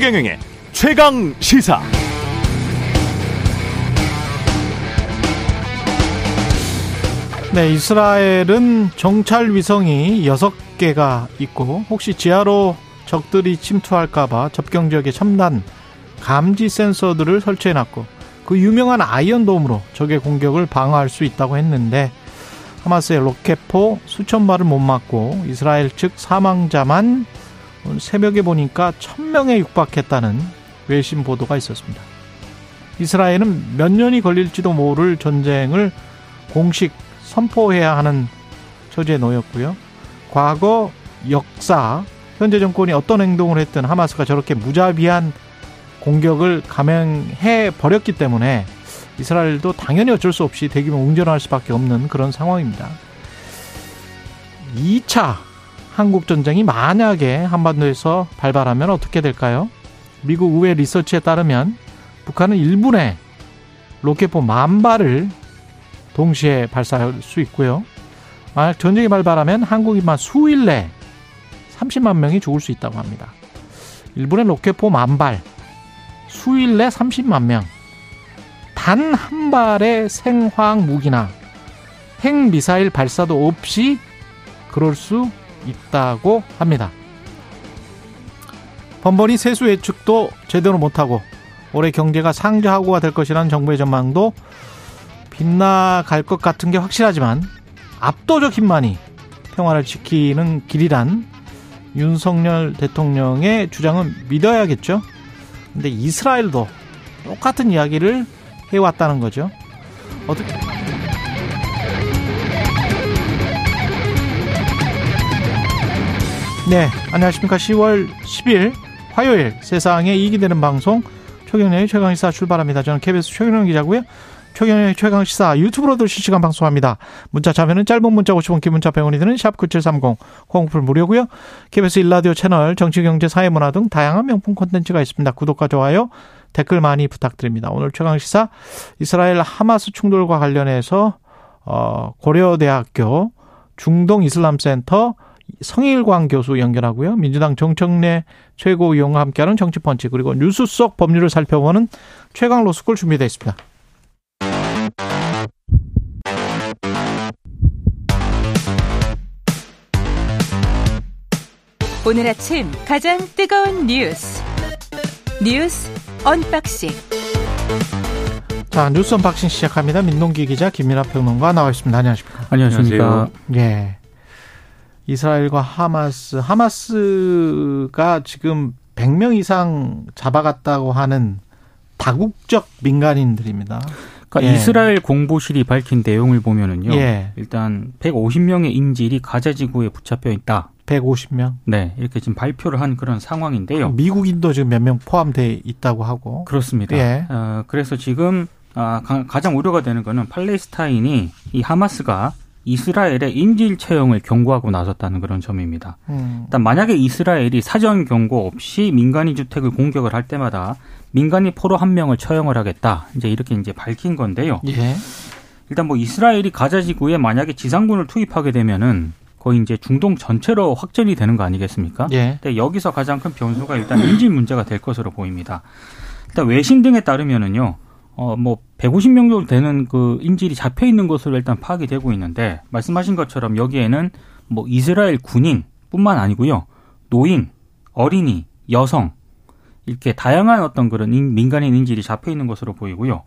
최경영의 최강 시사. 네, 이스라엘은 정찰 위성이 6개가 있고 혹시 지하로 적들이 침투할까 봐 접경 지역에 첨단 감지 센서들을 설치해 놨고 그 유명한 아이언돔으로 적의 공격을 방어할 수 있다고 했는데 하마스의 로켓포 수천 발을 못 맞고 이스라엘 측 사망자만 새벽에 보니까 천명에 육박했다는 외신 보도가 있었습니다. 이스라엘은 몇 년이 걸릴지도 모를 전쟁을 공식 선포해야 하는 처지에 놓였고요. 과거 역사 현재 정권이 어떤 행동을 했든 하마스가 저렇게 무자비한 공격을 감행해 버렸기 때문에 이스라엘도 당연히 어쩔 수 없이 대규모 응전할 수밖에 없는 그런 상황입니다. 2차 한국 전쟁이 만약에 한반도에서 발발하면 어떻게 될까요? 미국 의회 리서치에 따르면 북한은 1분에 로켓포 만 발을 동시에 발사할 수 있고요. 만약 전쟁이 발발하면 한국인만 수일 내 30만 명이 죽을 수 있다고 합니다. 1분에 로켓포 만 발, 수일 내 30만 명. 단 한 발의 생화학 무기나 핵미사일 발사도 없이 그럴 수 있다고 합니다. 번번이 세수 예측도 제대로 못하고 올해 경제가 상저하고가 될 것이라는 정부의 전망도 빗나갈 것 같은 게 확실하지만 압도적 힘만이 평화를 지키는 길이란 윤석열 대통령의 주장은 믿어야겠죠. 근데 이스라엘도 똑같은 이야기를 해왔다는 거죠. 어떻게 네, 안녕하십니까. 10월 10일 화요일 세상에 이익이 되는 방송 최경련의 최강시사 출발합니다. 저는 KBS 최경련 기자고요. 최경련의 최강시사 유튜브로도 실시간 방송합니다. 문자 참여는 짧은 문자 50원, 긴 문자 100원이 드는 샵 9730 콩풀 무료고요. KBS 일라디오 채널 정치, 경제, 사회문화 등 다양한 명품 콘텐츠가 있습니다. 구독과 좋아요, 댓글 많이 부탁드립니다. 오늘 최강시사 이스라엘 하마스 충돌과 관련해서 어, 고려대학교 중동 이슬람센터 성일광 교수 연결하고요. 민주당 정청래 최고위원과 함께하는 정치펀치 그리고 뉴스 속 법률을 살펴보는 최강 로 스쿨 준비되어 있습니다. 오늘 아침 가장 뜨거운 뉴스 뉴스 언박싱 자 뉴스 unboxing 시작합니다. 민동기 기자 김민아 평론가 나와 있습니다. 안녕하십니까? 안녕하십니까? 예. 이스라엘과 하마스, 하마스가 지금 100명 이상 잡아갔다고 하는 다국적 민간인들입니다. 그러니까 예. 이스라엘 공보실이 밝힌 내용을 보면은요. 예. 일단 150명의 인질이 가자 지구에 붙잡혀 있다. 150명. 네, 이렇게 지금 발표를 한 그런 상황인데요. 미국인도 지금 몇 명 포함돼 있다고 하고. 그렇습니다. 예. 어, 그래서 지금 아, 가- 가장 우려가 되는 거는 팔레스타인이 이 하마스가 이스라엘의 인질 채용을 경고하고 나섰다는 그런 점입니다. 음. 일단 만약에 이스라엘이 사전 경고 없이 민간인 주택을 공격을 할 때마다 민간인 포로 한 명을 처형을 하겠다. 이제 이렇게 이제 밝힌 건데요. 예. 일단 뭐 이스라엘이 가자 지구에 만약에 지상군을 투입하게 되면은 거의 이제 중동 전체로 확전이 되는 거 아니겠습니까? 예. 근데 여기서 가장 큰 변수가 일단 인질 문제가 될 것으로 보입니다. 일단 외신 등에 따르면은요, 어, 뭐, 150명 정도 되는 그 인질이 잡혀 있는 것으로 일단 파악이 되고 있는데, 말씀하신 것처럼 여기에는 뭐 이스라엘 군인 뿐만 아니고요, 노인, 어린이, 여성, 이렇게 다양한 어떤 그런 인- 민간인 인질이 잡혀 있는 것으로 보이고요.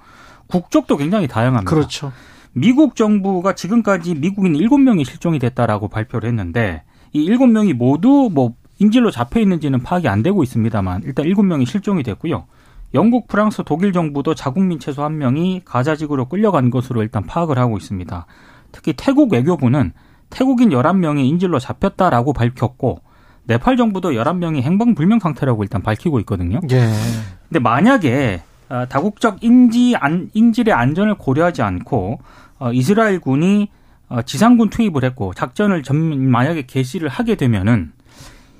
국적도 굉장히 다양합니다. 그렇죠. 미국 정부가 지금까지 미국인 7명이 실종이 됐다라고 발표를 했는데 이 7명이 모두 뭐 인질로 잡혀 있는지는 파악이 안 되고 있습니다만 일단 7명이 실종이 됐고요. 영국, 프랑스, 독일 정부도 자국민 최소 1명이 가자지구로 끌려간 것으로 일단 파악을 하고 있습니다. 특히 태국 외교부는 태국인 11명이 인질로 잡혔다라고 밝혔고 네팔 정부도 11명이 행방 불명 상태라고 일단 밝히고 있거든요. 예. 근데 만약에 어, 다국적 인지 안, 인질의 안전을 고려하지 않고 어, 이스라엘 군이 어, 지상군 투입을 했고 작전을 전 만약에 개시를 하게 되면은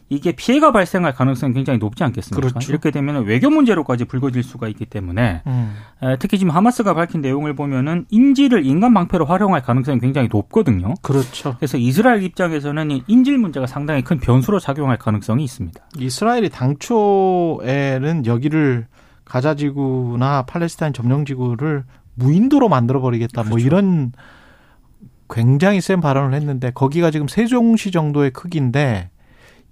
이게 피해가 발생할 가능성이 굉장히 높지 않겠습니까? 그렇죠. 이렇게 되면 외교 문제로까지 불거질 수가 있기 때문에 음. 특히 지금 하마스가 밝힌 내용을 보면은 인질을 인간 방패로 활용할 가능성이 굉장히 높거든요. 그렇죠. 그래서 이스라엘 입장에서는 이 인질 문제가 상당히 큰 변수로 작용할 가능성이 있습니다. 이스라엘이 당초에는 여기를 가자지구나 팔레스타인 점령지구를 무인도로 만들어버리겠다. 뭐 그렇죠. 이런 굉장히 센 발언을 했는데 거기가 지금 세종시 정도의 크기인데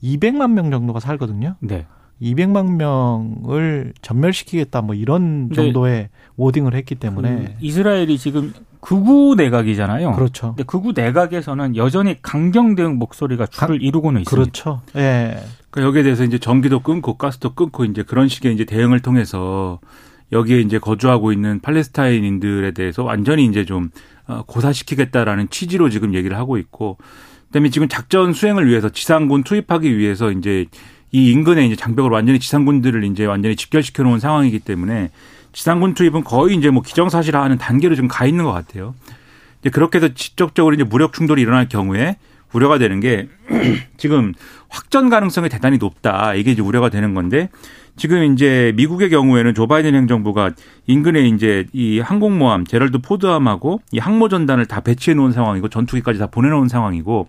200만 명 정도가 살거든요. 네. 200만 명을 전멸시키겠다 뭐 이런 네. 정도의 워딩을 했기 때문에 그 이스라엘이 지금 극우 내각이잖아요. 그렇죠. 근데 극우 내각에서는 여전히 강경 대응 목소리가 줄을 이루고는 있습니다. 그렇죠. 예. 그러니까 여기에 대해서 이제 전기도 끊고 가스도 끊고 이제 그런 식의 이제 대응을 통해서 여기에 이제 거주하고 있는 팔레스타인인들에 대해서 완전히 이제 좀 어, 고사시키겠다라는 취지로 지금 얘기를 하고 있고 그다음에 지금 작전 수행을 위해서 지상군 투입하기 위해서 이제 이 인근에 이제 장벽을 완전히 지상군들을 이제 완전히 집결시켜 놓은 상황이기 때문에 지상군 투입은 거의 이제 뭐 기정사실화하는 단계로 지금 가 있는 것 같아요. 이제 그렇게 해서 직접적으로 이제 무력 충돌이 일어날 경우에 우려가 되는 게 지금 확전 가능성이 대단히 높다. 이게 이제 우려가 되는 건데 지금 이제 미국의 경우에는 조 바이든 행정부가 인근에 이제 이 항공모함 제럴드 포드함하고 이 항모 전단을 다 배치해 놓은 상황이고 전투기까지 다 보내 놓은 상황이고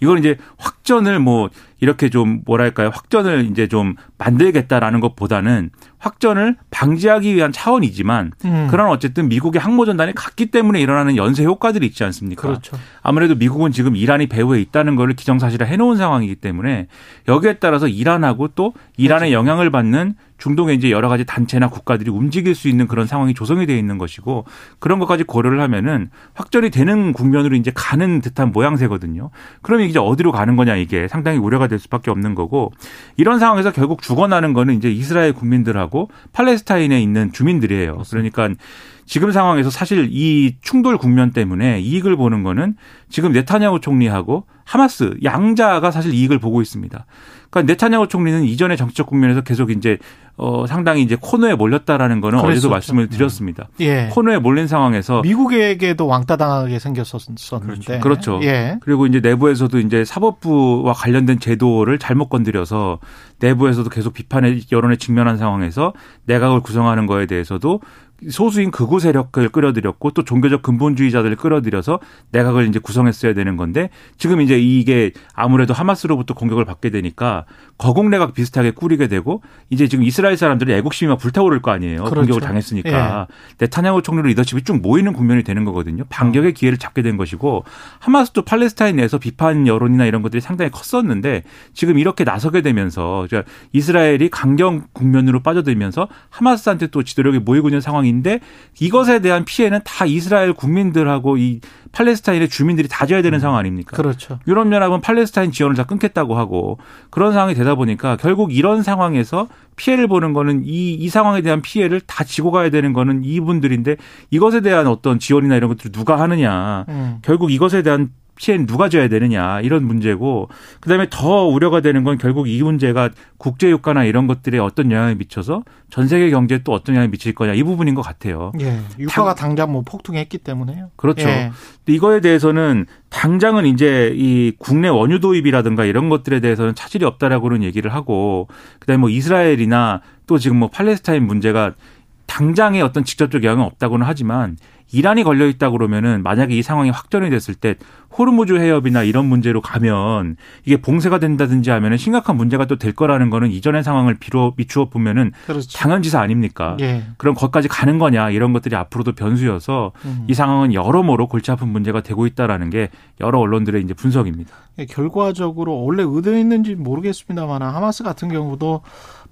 이걸 이제 확전을 뭐 이렇게 좀 뭐랄까요 확전을 이제 좀 만들겠다라는 것보다는 확전을 방지하기 위한 차원이지만 음. 그런 어쨌든 미국의 항모 전단이 갔기 때문에 일어나는 연쇄 효과들이 있지 않습니까? 그렇죠. 아무래도 미국은 지금 이란이 배후에 있다는 것을 기정사실화 해놓은 상황이기 때문에 여기에 따라서 이란하고 또 이란의 그렇죠. 영향을 받는 중동의 이제 여러 가지 단체나 국가들이 움직일 수 있는 그런 상황이 조성이 되어 있는 것이고 그런 것까지 고려를 하면은 확전이 되는 국면으로 이제 가는 듯한 모양새거든요. 그러면 이제 어디로 가는 거냐 이게 상당히 우려가 될 수밖에 없는 거고 이런 상황에서 결국 죽어나는 거는 이제 이스라엘 국민들하고 팔레스타인에 있는 주민들이에요. 그러니까 지금 상황에서 사실 이 충돌 국면 때문에 이익을 보는 거는 지금 네타냐후 총리하고 하마스 양자가 사실 이익을 보고 있습니다. 그러니까 네타냐후 총리는 이전의 정치적 국면에서 계속 이제 어 상당히 이제 코너에 몰렸다라는 거는. 어제도 말씀을 드렸습니다. 예. 코너에 몰린 상황에서 미국에게도 왕따 당하게 생겼었는데. 그렇죠. 예. 그리고 이제 내부에서도 이제 사법부와 관련된 제도를 잘못 건드려서 내부에서도 계속 비판의 여론에 직면한 상황에서 내각을 구성하는 거에 대해서도 소수인 극우 세력을 끌어들였고 또 종교적 근본주의자들을 끌어들여서 내각을 이제 구성했어야 되는 건데 지금 이제 이게 아무래도 하마스로부터 공격을 받게 되니까 거국 내각 비슷하게 꾸리게 되고 이제 지금 이스라엘 사람들이 애국심이 막 불타오를 거 아니에요. 그렇죠. 공격을 당했으니까 네타냐후 총리로 리더십이 쭉 모이는 국면이 되는 거거든요. 반격의 기회를 잡게 된 것이고 하마스도 팔레스타인 내에서 비판 여론이나 이런 것들이 상당히 컸었는데 지금 이렇게 나서게 되면서 그러니까 이스라엘이 강경 국면으로 빠져들면서 하마스한테 또 지도력이 모이고 있는 상황 인데 이것에 대한 피해는 다 이스라엘 국민들하고 이 팔레스타인의 주민들이 다 져야 되는 상황 아닙니까? 그렇죠. 유럽연합은 팔레스타인 지원을 다 끊겠다고 하고 그런 상황이 되다 보니까 결국 이런 상황에서 피해를 보는 거는 이, 이 상황에 대한 피해를 다 지고 가야 되는 거는 이분들인데 이것에 대한 어떤 지원이나 이런 것들을 누가 하느냐. 음. 결국 이것에 대한 피해는 누가 져야 되느냐 이런 문제고 그다음에 더 우려가 되는 건 결국 이 문제가 국제 유가나 이런 것들에 어떤 영향을 미쳐서 전 세계 경제에 또 어떤 영향을 미칠 거냐 이 부분인 것 같아요. 예. 유가가 당장 뭐 폭등했기 때문에요. 그렇죠. 예. 이거에 대해서는 당장은 이제 이 국내 원유 도입이라든가 이런 것들에 대해서는 차질이 없다라고는 얘기를 하고 그다음에 뭐 이스라엘이나 또 지금 뭐 팔레스타인 문제가 당장의 어떤 직접적 영향은 없다고는 하지만 이란이 걸려 있다 그러면은 만약에 이 상황이 확전이 됐을 때 호르무즈 해협이나 이런 문제로 가면 이게 봉쇄가 된다든지 하면은 심각한 문제가 또 될 거라는 거는 이전의 상황을 비로 비추어 보면은 그렇죠. 당연지사 아닙니까? 예. 그럼 거기까지 가는 거냐 이런 것들이 앞으로도 변수여서 음. 이 상황은 여러모로 골치 아픈 문제가 되고 있다라는 게 여러 언론들의 이제 분석입니다. 예, 결과적으로 원래 의도했는지 모르겠습니다만 하마스 같은 경우도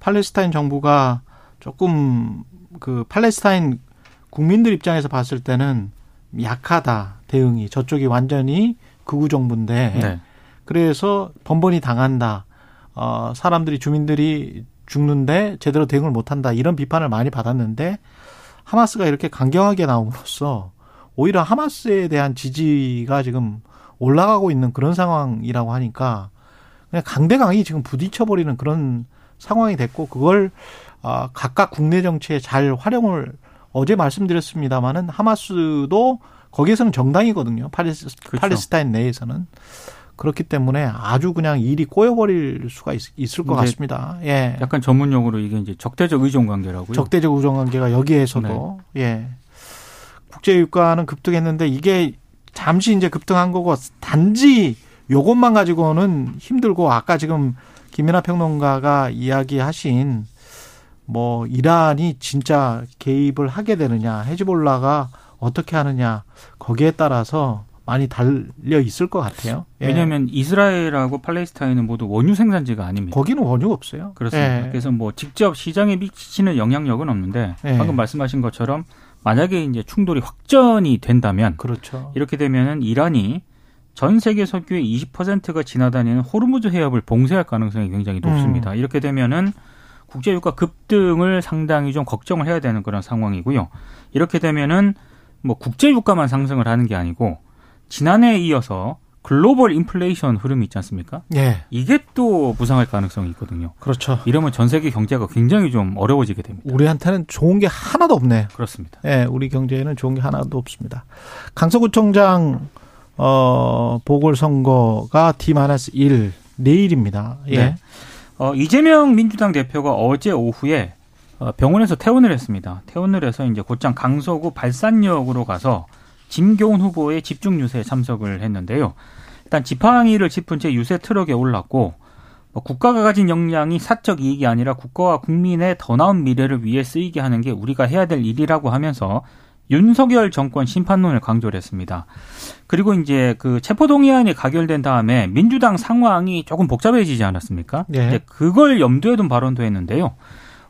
팔레스타인 정부가 조금 그 팔레스타인 국민들 입장에서 봤을 때는 약하다 대응이 저쪽이 완전히 극우 정부인데 네. 그래서 번번이 당한다. 어, 사람들이 주민들이 죽는데 제대로 대응을 못한다 이런 비판을 많이 받았는데 하마스가 이렇게 강경하게 나옴으로써 오히려 하마스에 대한 지지가 지금 올라가고 있는 그런 상황이라고 하니까 그냥 강대강이 지금 부딪혀 버리는 그런 상황이 됐고 그걸 아, 각각 국내 정치에 잘 활용을 어제 말씀드렸습니다마는 하마스도 거기에서는 정당이거든요. 팔레스, 그렇죠. 팔레스타인 내에서는 그렇기 때문에 아주 그냥 일이 꼬여버릴 수가 있, 을것 같습니다. 예. 약간 전문 용어로 이게 이제 적대적 의존 관계라고요. 적대적 우정 관계가 여기에서도 예. 국제 유가는 급등했는데 이게 잠시 이제 급등한 거고 단지 요것만 가지고는 힘들고 아까 지금 김연아 평론가가 이야기하신 뭐 이란이 진짜 개입을 하게 되느냐 헤즈볼라가 어떻게 하느냐 거기에 따라서 많이 달려 있을 것 같아요. 예. 왜냐하면 이스라엘하고 팔레스타인은 모두 원유 생산지가 아닙니다. 거기는 원유가 없어요. 그렇습니다. 예. 그래서 뭐 직접 시장에 미치는 영향력은 없는데 예. 방금 말씀하신 것처럼 만약에 이제 충돌이 확전이 된다면 그렇죠. 이렇게 되면은 이란이 전 세계 석유의 20%가 지나다니는 호르무즈 해협을 봉쇄할 가능성이 굉장히 음. 높습니다. 이렇게 되면은 국제 유가 급등을 상당히 좀 걱정을 해야 되는 그런 상황이고요. 이렇게 되면은 뭐 국제 유가만 상승을 하는 게 아니고 지난해에 이어서 글로벌 인플레이션 흐름이 있지 않습니까? 예. 이게 또 부상할 가능성이 있거든요. 그렇죠. 이러면 전 세계 경제가 굉장히 좀 어려워지게 됩니다. 우리한테는 좋은 게 하나도 없네. 그렇습니다. 예, 우리 경제에는 좋은 게 하나도 없습니다. 강서구청장 어 보궐선거가 D-1 내일입니다. 예. 네. 어, 이재명 민주당 대표가 어제 오후에 어, 병원에서 퇴원을 했습니다. 퇴원을 해서 이제 곧장 강서구 발산역으로 가서 김교훈 후보의 집중 유세에 참석을 했는데요. 일단 지팡이를 짚은 채 유세 트럭에 올랐고 뭐 국가가 가진 역량이 사적 이익이 아니라 국가와 국민의 더 나은 미래를 위해 쓰이게 하는 게 우리가 해야 될 일이라고 하면서 윤석열 정권 심판론을 강조를 했습니다. 그리고 이제 그 체포동의안이 가결된 다음에 민주당 상황이 조금 복잡해지지 않았습니까? 예. 이제 그걸 염두에 둔 발언도 했는데요.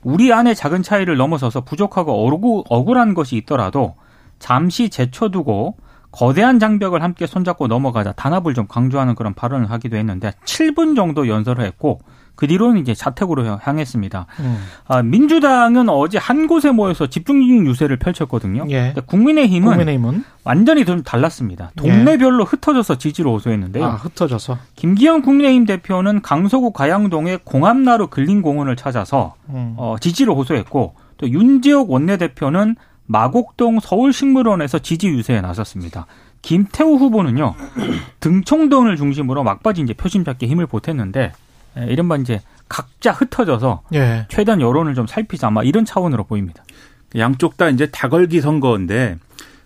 우리 안의 작은 차이를 넘어서서 부족하고 억울, 억울한 것이 있더라도 잠시 제쳐두고 거대한 장벽을 함께 손잡고 넘어가자 단합을 좀 강조하는 그런 발언을 하기도 했는데 7분 정도 연설을 했고 그 뒤로는 이제 자택으로 향했습니다. 음. 아, 민주당은 어제 한 곳에 모여서 집중 유세를 펼쳤거든요. 예. 국민의힘은 국민의힘은 완전히 좀 달랐습니다. 동네별로 흩어져서 지지를 호소했는데요. 아, 흩어져서 김기현 국민의힘 대표는 강서구 가양동의 공암나루 근린공원을 찾아서 음. 어, 지지를 호소했고 또 윤지옥 원내대표는 마곡동 서울식물원에서 지지 유세에 나섰습니다. 김태우 후보는요 등총동을 중심으로 막바지 이제 표심 잡기 힘을 보탰는데 에, 이른바 이제 각자 흩어져서 예. 최대한 여론을 좀 살피자 아마 이런 차원으로 보입니다. 양쪽 다 이제 다걸기 선거인데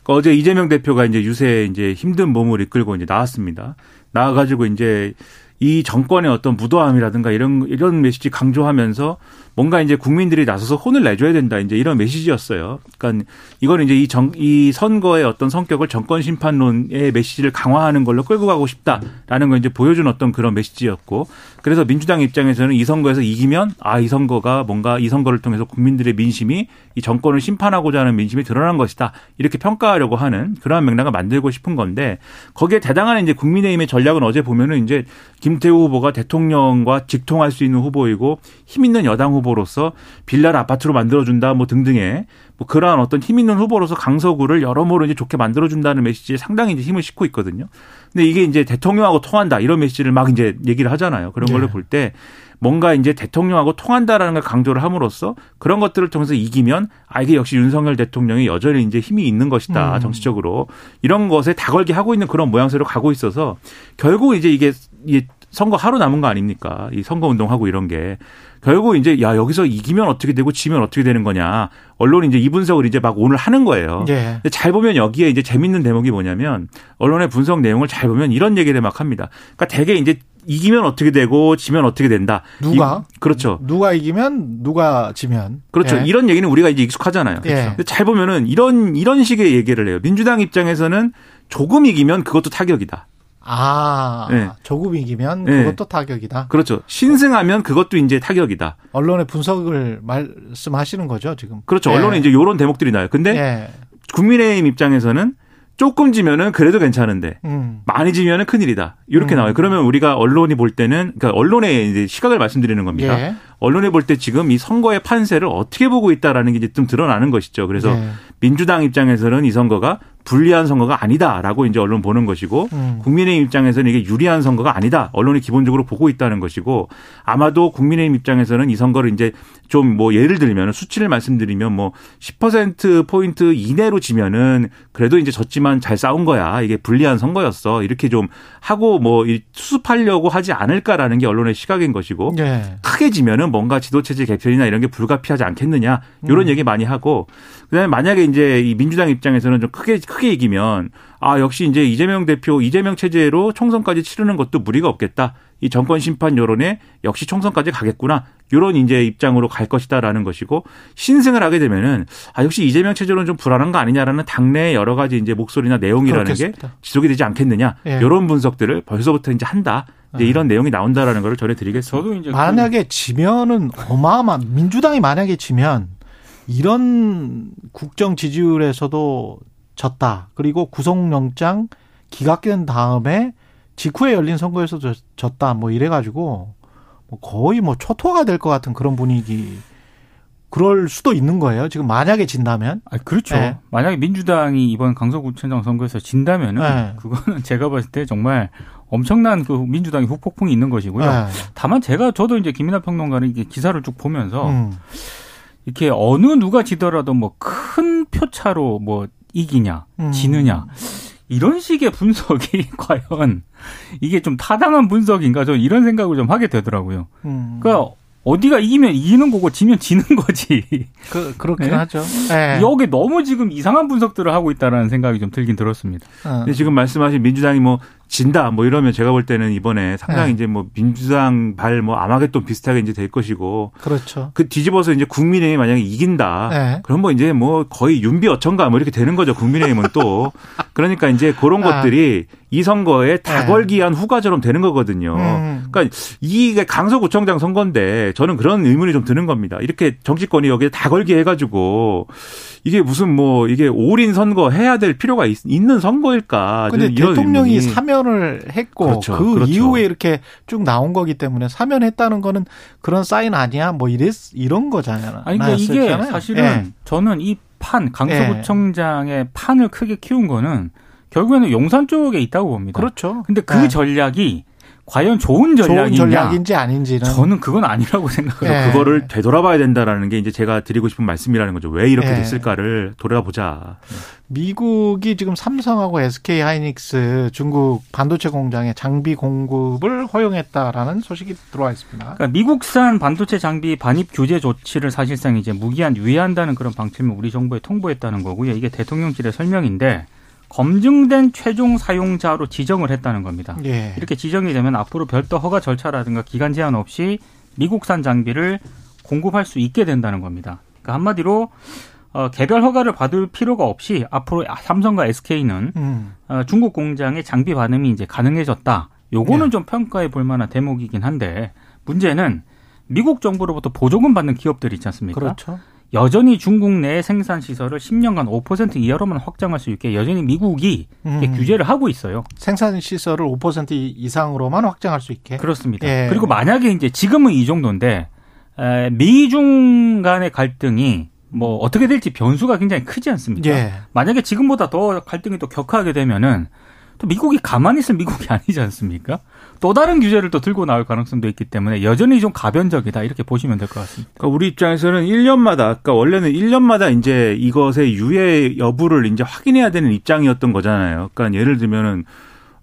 그 어제 이재명 대표가 이제 유세 이제 힘든 몸을 이끌고 이제 나왔습니다. 나와가지고 이제 이 정권의 어떤 무도함이라든가 이런 이런 메시지 강조하면서 뭔가 이제 국민들이 나서서 혼을 내줘야 된다 이제 이런 메시지였어요. 그러니까 이거는 이제 이 정 이 선거의 어떤 성격을 정권 심판론의 메시지를 강화하는 걸로 끌고 가고 싶다라는 걸 이제 보여준 어떤 그런 메시지였고 그래서 민주당 입장에서는 이 선거에서 이기면 아 이 선거가 뭔가 이 선거를 통해서 국민들의 민심이 이 정권을 심판하고자 하는 민심이 드러난 것이다 이렇게 평가하려고 하는 그러한 맥락을 만들고 싶은 건데 거기에 대당하는 이제 국민의힘의 전략은 어제 보면은 이제 김태우 후보가 대통령과 직통할 수 있는 후보이고 힘 있는 여당 후보 로서 빌라를 아파트로 만들어준다 뭐 등등의 뭐 그러한 어떤 힘 있는 후보로서 강서구를 여러모로 이제 좋게 만들어준다는 메시지에 상당히 이제 힘을 싣고 있거든요. 근데 이게 이제 대통령하고 통한다 이런 메시지를 막 이제 얘기를 하잖아요. 그런 걸로 네. 볼때 뭔가 이제 대통령하고 통한다라는 걸 강조를 함으로써 그런 것들을 통해서 이기면 아 이게 역시 윤석열 대통령이 여전히 이제 힘이 있는 것이다 음. 정치적으로 이런 것에 다걸기 하고 있는 그런 모양새로 가고 있어서 결국 이제 이게 이 선거 하루 남은 거 아닙니까? 이 선거 운동하고 이런 게 결국 이제 야 여기서 이기면 어떻게 되고 지면 어떻게 되는 거냐 언론이 이제 이 분석을 이제 막 오늘 하는 거예요. 예. 근데 잘 보면 여기에 이제 재밌는 대목이 뭐냐면 언론의 분석 내용을 잘 보면 이런 얘기를 막 합니다. 그러니까 대개 이제 이기면 어떻게 되고 지면 어떻게 된다. 누가? 이- 그렇죠. 누가 이기면 누가 지면 그렇죠. 예. 이런 얘기는 우리가 이제 익숙하잖아요. 예. 근데 잘 보면은 이런 이런 식의 얘기를 해요. 민주당 입장에서는 조금 이기면 그것도 타격이다. 아 예. 조금 이기면 예. 그것도 타격이다. 그렇죠. 신승하면 그것도 이제 타격이다. 언론의 분석을 말씀하시는 거죠 지금. 그렇죠. 예. 언론에 이제 이런 대목들이 나요. 근데 예. 국민의힘 입장에서는 조금 지면은 그래도 괜찮은데 음. 많이 지면은 큰일이다. 이렇게 음. 나와요. 그러면 우리가 언론이 볼 때는 그러니까 언론의 이제 시각을 말씀드리는 겁니다. 예. 언론이 볼 때 지금 이 선거의 판세를 어떻게 보고 있다라는 게 이제 좀 드러나는 것이죠. 그래서 예. 민주당 입장에서는 이 선거가 불리한 선거가 아니다라고 이제 언론 보는 것이고 음. 국민의힘 입장에서는 이게 유리한 선거가 아니다. 언론이 기본적으로 보고 있다는 것이고 아마도 국민의힘 입장에서는 이 선거를 이제 좀 뭐 예를 들면 수치를 말씀드리면 뭐 10% 포인트 이내로 지면은 그래도 이제 졌지만 잘 싸운 거야. 이게 불리한 선거였어. 이렇게 좀 하고 뭐 수습하려고 하지 않을까라는 게 언론의 시각인 것이고 예. 크게 지면은 뭔가 지도체제 개편이나 이런 게 불가피하지 않겠느냐 이런 음. 얘기 많이 하고 그다음에 만약에 이제 이 민주당 입장에서는 좀 크게 크게 이기면 아 역시 이제 이재명 대표 이재명 체제로 총선까지 치르는 것도 무리가 없겠다 이 정권 심판 여론에 역시 총선까지 가겠구나 이런 이제 입장으로 갈 것이다라는 것이고 신승을 하게 되면은 아 역시 이재명 체제로는 좀 불안한 거 아니냐라는 당내의 여러 가지 이제 목소리나 내용이라는 그렇겠습니다. 게 지속이 되지 않겠느냐 예. 이런 분석들을 벌써부터 이제 한다 이제 예. 이런 내용이 나온다라는 걸 전해드리겠습니다. 저도 이제 그 만약에 지면은 어마어마 민주당이 만약에 지면 이런 국정 지지율에서도 졌다. 그리고 구속영장 기각된 다음에 직후에 열린 선거에서 도 졌다. 뭐 이래가지고 뭐 거의 뭐 초토화가 될 것 같은 그런 분위기. 그럴 수도 있는 거예요. 지금 만약에 진다면. 아, 그렇죠. 네. 만약에 민주당이 이번 강서구청장 선거에서 진다면은 네. 그거는 제가 봤을 때 정말 엄청난 그 민주당의 후폭풍이 있는 것이고요. 네. 다만 제가 저도 이제 김이나 평론가는 이게 기사를 쭉 보면서 음. 이렇게 어느 누가 지더라도 뭐 큰 표차로 뭐 이기냐, 음. 지느냐 이런 식의 분석이 과연 이게 좀 타당한 분석인가 저는 이런 생각을 좀 하게 되더라고요. 음. 그러니까 어디가 이기면 이기는 거고 지면 지는 거지. 그, 그렇긴 네? 하죠. 네. 여기 너무 지금 이상한 분석들을 하고 있다라는 생각이 좀 들긴 들었습니다. 어. 근데 지금 말씀하신 민주당이 뭐 진다 뭐 이러면 제가 볼 때는 이번에 상당히 네. 이제 뭐 민주당 발 뭐 아마겟돈 비슷하게 이제 될 것이고 그렇죠. 그 뒤집어서 이제 국민의힘이 만약에 이긴다. 네. 그럼 뭐 이제 뭐 거의 윤비 어천가 뭐 이렇게 되는 거죠. 국민의힘은 또. 그러니까 이제 그런 아. 것들이 이 선거에 네. 다걸기한 후가처럼 되는 거거든요. 음. 그러니까 이게 강서구청장 선거인데 저는 그런 의문이 좀 드는 겁니다. 이렇게 정치권이 여기에 다걸기 해가지고 이게 무슨 뭐 이게 올인 선거 해야 될 필요가 있, 는 선거일까? 근데 대통령이 의문이. 사면을 했고 그렇죠. 그 그렇죠. 이후에 이렇게 쭉 나온 거기 때문에 사면했다는 거는 그런 사인 아니야? 뭐 이랬 이런 거잖아요. 아니 그러니까 이게. 사실은 예. 저는 이 판 강서구청장의 판을 크게 키운 거는 결국에는 용산 쪽에 있다고 봅니다. 그렇죠. 근데 그 예. 전략이 과연 좋은 좋은 전략이냐? 전략인지 아닌지는 저는 그건 아니라고 생각해요. 예. 그거를 되돌아봐야 된다라는 게 이제 제가 드리고 싶은 말씀이라는 거죠. 왜 이렇게 예. 됐을까를 돌아보자. 미국이 지금 삼성하고 SK 하이닉스 중국 반도체 공장에 장비 공급을 허용했다라는 소식이 들어와 있습니다. 그러니까 미국산 반도체 장비 반입 규제 조치를 사실상 이제 무기한 유예한다는 그런 방침을 우리 정부에 통보했다는 거고요. 이게 대통령실의 설명인데 검증된 최종 사용자로 지정을 했다는 겁니다. 예. 이렇게 지정이 되면 앞으로 별도 허가 절차라든가 기간 제한 없이 미국산 장비를 공급할 수 있게 된다는 겁니다. 그러니까 한마디로 어, 개별 허가를 받을 필요가 없이 앞으로 삼성과 SK는 음. 어, 중국 공장의 장비 반응이 이제 가능해졌다. 요거는 네. 좀 평가해 볼 만한 대목이긴 한데 문제는 미국 정부로부터 보조금 받는 기업들 있지 않습니까? 그렇죠. 여전히 중국 내 생산 시설을 10년간 5% 이하로만 확장할 수 있게 여전히 미국이 음. 규제를 하고 있어요. 생산 시설을 5% 이상으로만 확장할 수 있게. 그렇습니다. 예. 그리고 만약에 이제 지금은 이 정도인데 에, 미중 간의 갈등이 뭐 어떻게 될지 변수가 굉장히 크지 않습니까? 예. 만약에 지금보다 더 갈등이 또 격화하게 되면은 또 미국이 가만히 있을 미국이 아니지 않습니까? 또 다른 규제를 또 들고 나올 가능성도 있기 때문에 여전히 좀 가변적이다 이렇게 보시면 될 것 같습니다. 그러니까 우리 입장에서는 1년마다, 그러니까 원래는 1년마다 이제 이것의 유예 여부를 이제 확인해야 되는 입장이었던 거잖아요. 그러니까 예를 들면은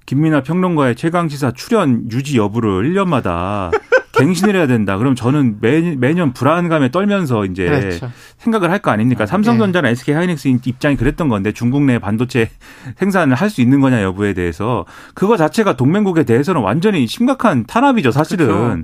김민아 평론가의 최강 시사 출연 유지 여부를 1년마다 갱신을 해야 된다. 그럼 저는 매, 매년 불안감에 떨면서 이제 그렇죠. 생각을 할 거 아닙니까? 삼성전자나 SK 하이닉스 입장이 그랬던 건데 중국 내 반도체 생산을 할 수 있는 거냐 여부에 대해서 그거 자체가 동맹국에 대해서는 완전히 심각한 탄압이죠, 사실은. 그렇죠.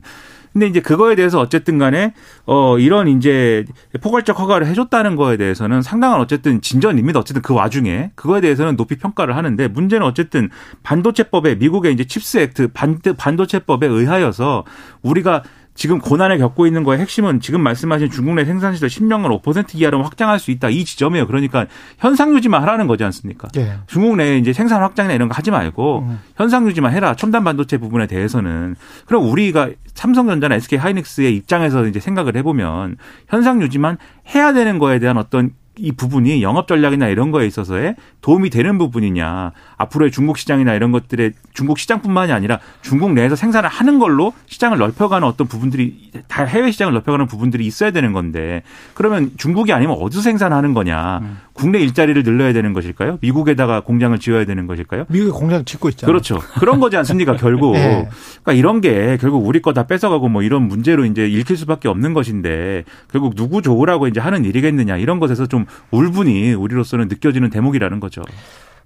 근데 이제 그거에 대해서 어쨌든 간에 어 이런 이제 포괄적 허가를 해줬다는 거에 대해서는 상당한 어쨌든 진전입니다. 어쨌든 그 와중에 그거에 대해서는 높이 평가를 하는데 문제는 어쨌든 반도체법에 미국의 이제 CHIPS Act 반 반도체법에 의하여서 우리가 지금 고난을 겪고 있는 거의 핵심은 지금 말씀하신 중국 내 생산 시설 10년간 5% 이하로 확장할 수 있다 이 지점이에요. 그러니까 현상 유지만 하라는 거지 않습니까? 예. 중국 내에 이제 생산 확장이나 이런 거 하지 말고 음. 현상 유지만 해라. 첨단 반도체 부분에 대해서는. 그럼 우리가 삼성전자나 SK 하이닉스의 입장에서 이제 생각을 해보면 현상 유지만 해야 되는 거에 대한 어떤 이 부분이 영업 전략이나 이런 거에 있어서의 도움이 되는 부분이냐 앞으로의 중국 시장이나 이런 것들의 중국 시장뿐만이 아니라 중국 내에서 생산을 하는 걸로 시장을 넓혀가는 어떤 부분들이 다 해외 시장을 넓혀가는 부분들이 있어야 되는 건데 그러면 중국이 아니면 어디서 생산하는 거냐 음. 국내 일자리를 늘려야 되는 것일까요? 미국에다가 공장을 지어야 되는 것일까요? 미국이 공장 짓고 있잖아요. 그렇죠. 그런 거지 않습니까? 결국. 네. 그러니까 이런 게 결국 우리 거 다 뺏어가고 뭐 이런 문제로 이제 읽힐 수밖에 없는 것인데 결국 누구 좋으라고 이제 하는 일이겠느냐 이런 것에서 좀 울분이 우리로서는 느껴지는 대목이라는 거죠.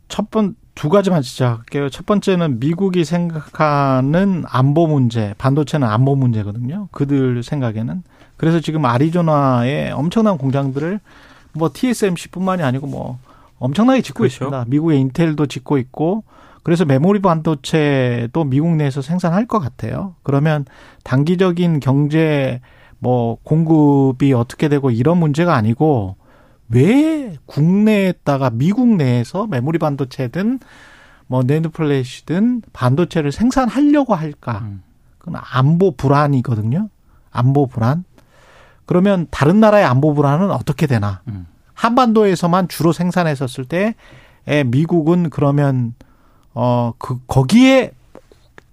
첫 번 두 가지만 시작할게요. 첫 번째는 미국이 생각하는 안보 문제, 반도체는 안보 문제거든요. 그들 생각에는. 그래서 지금 아리조나에 엄청난 공장들을 뭐 TSMC뿐만이 아니고 뭐 엄청나게 짓고 그렇죠. 있습니다. 미국의 인텔도 짓고 있고 그래서 메모리 반도체도 미국 내에서 생산할 것 같아요. 그러면 단기적인 경제 뭐 공급이 어떻게 되고 이런 문제가 아니고 왜 국내에다가 미국 내에서 메모리 반도체든 뭐 낸드 플래시든 반도체를 생산하려고 할까? 음. 그건 안보 불안이거든요. 안보 불안. 그러면 다른 나라의 안보 불안은 어떻게 되나? 음. 한반도에서만 주로 생산했었을 때 에, 미국은 그러면 어그 거기에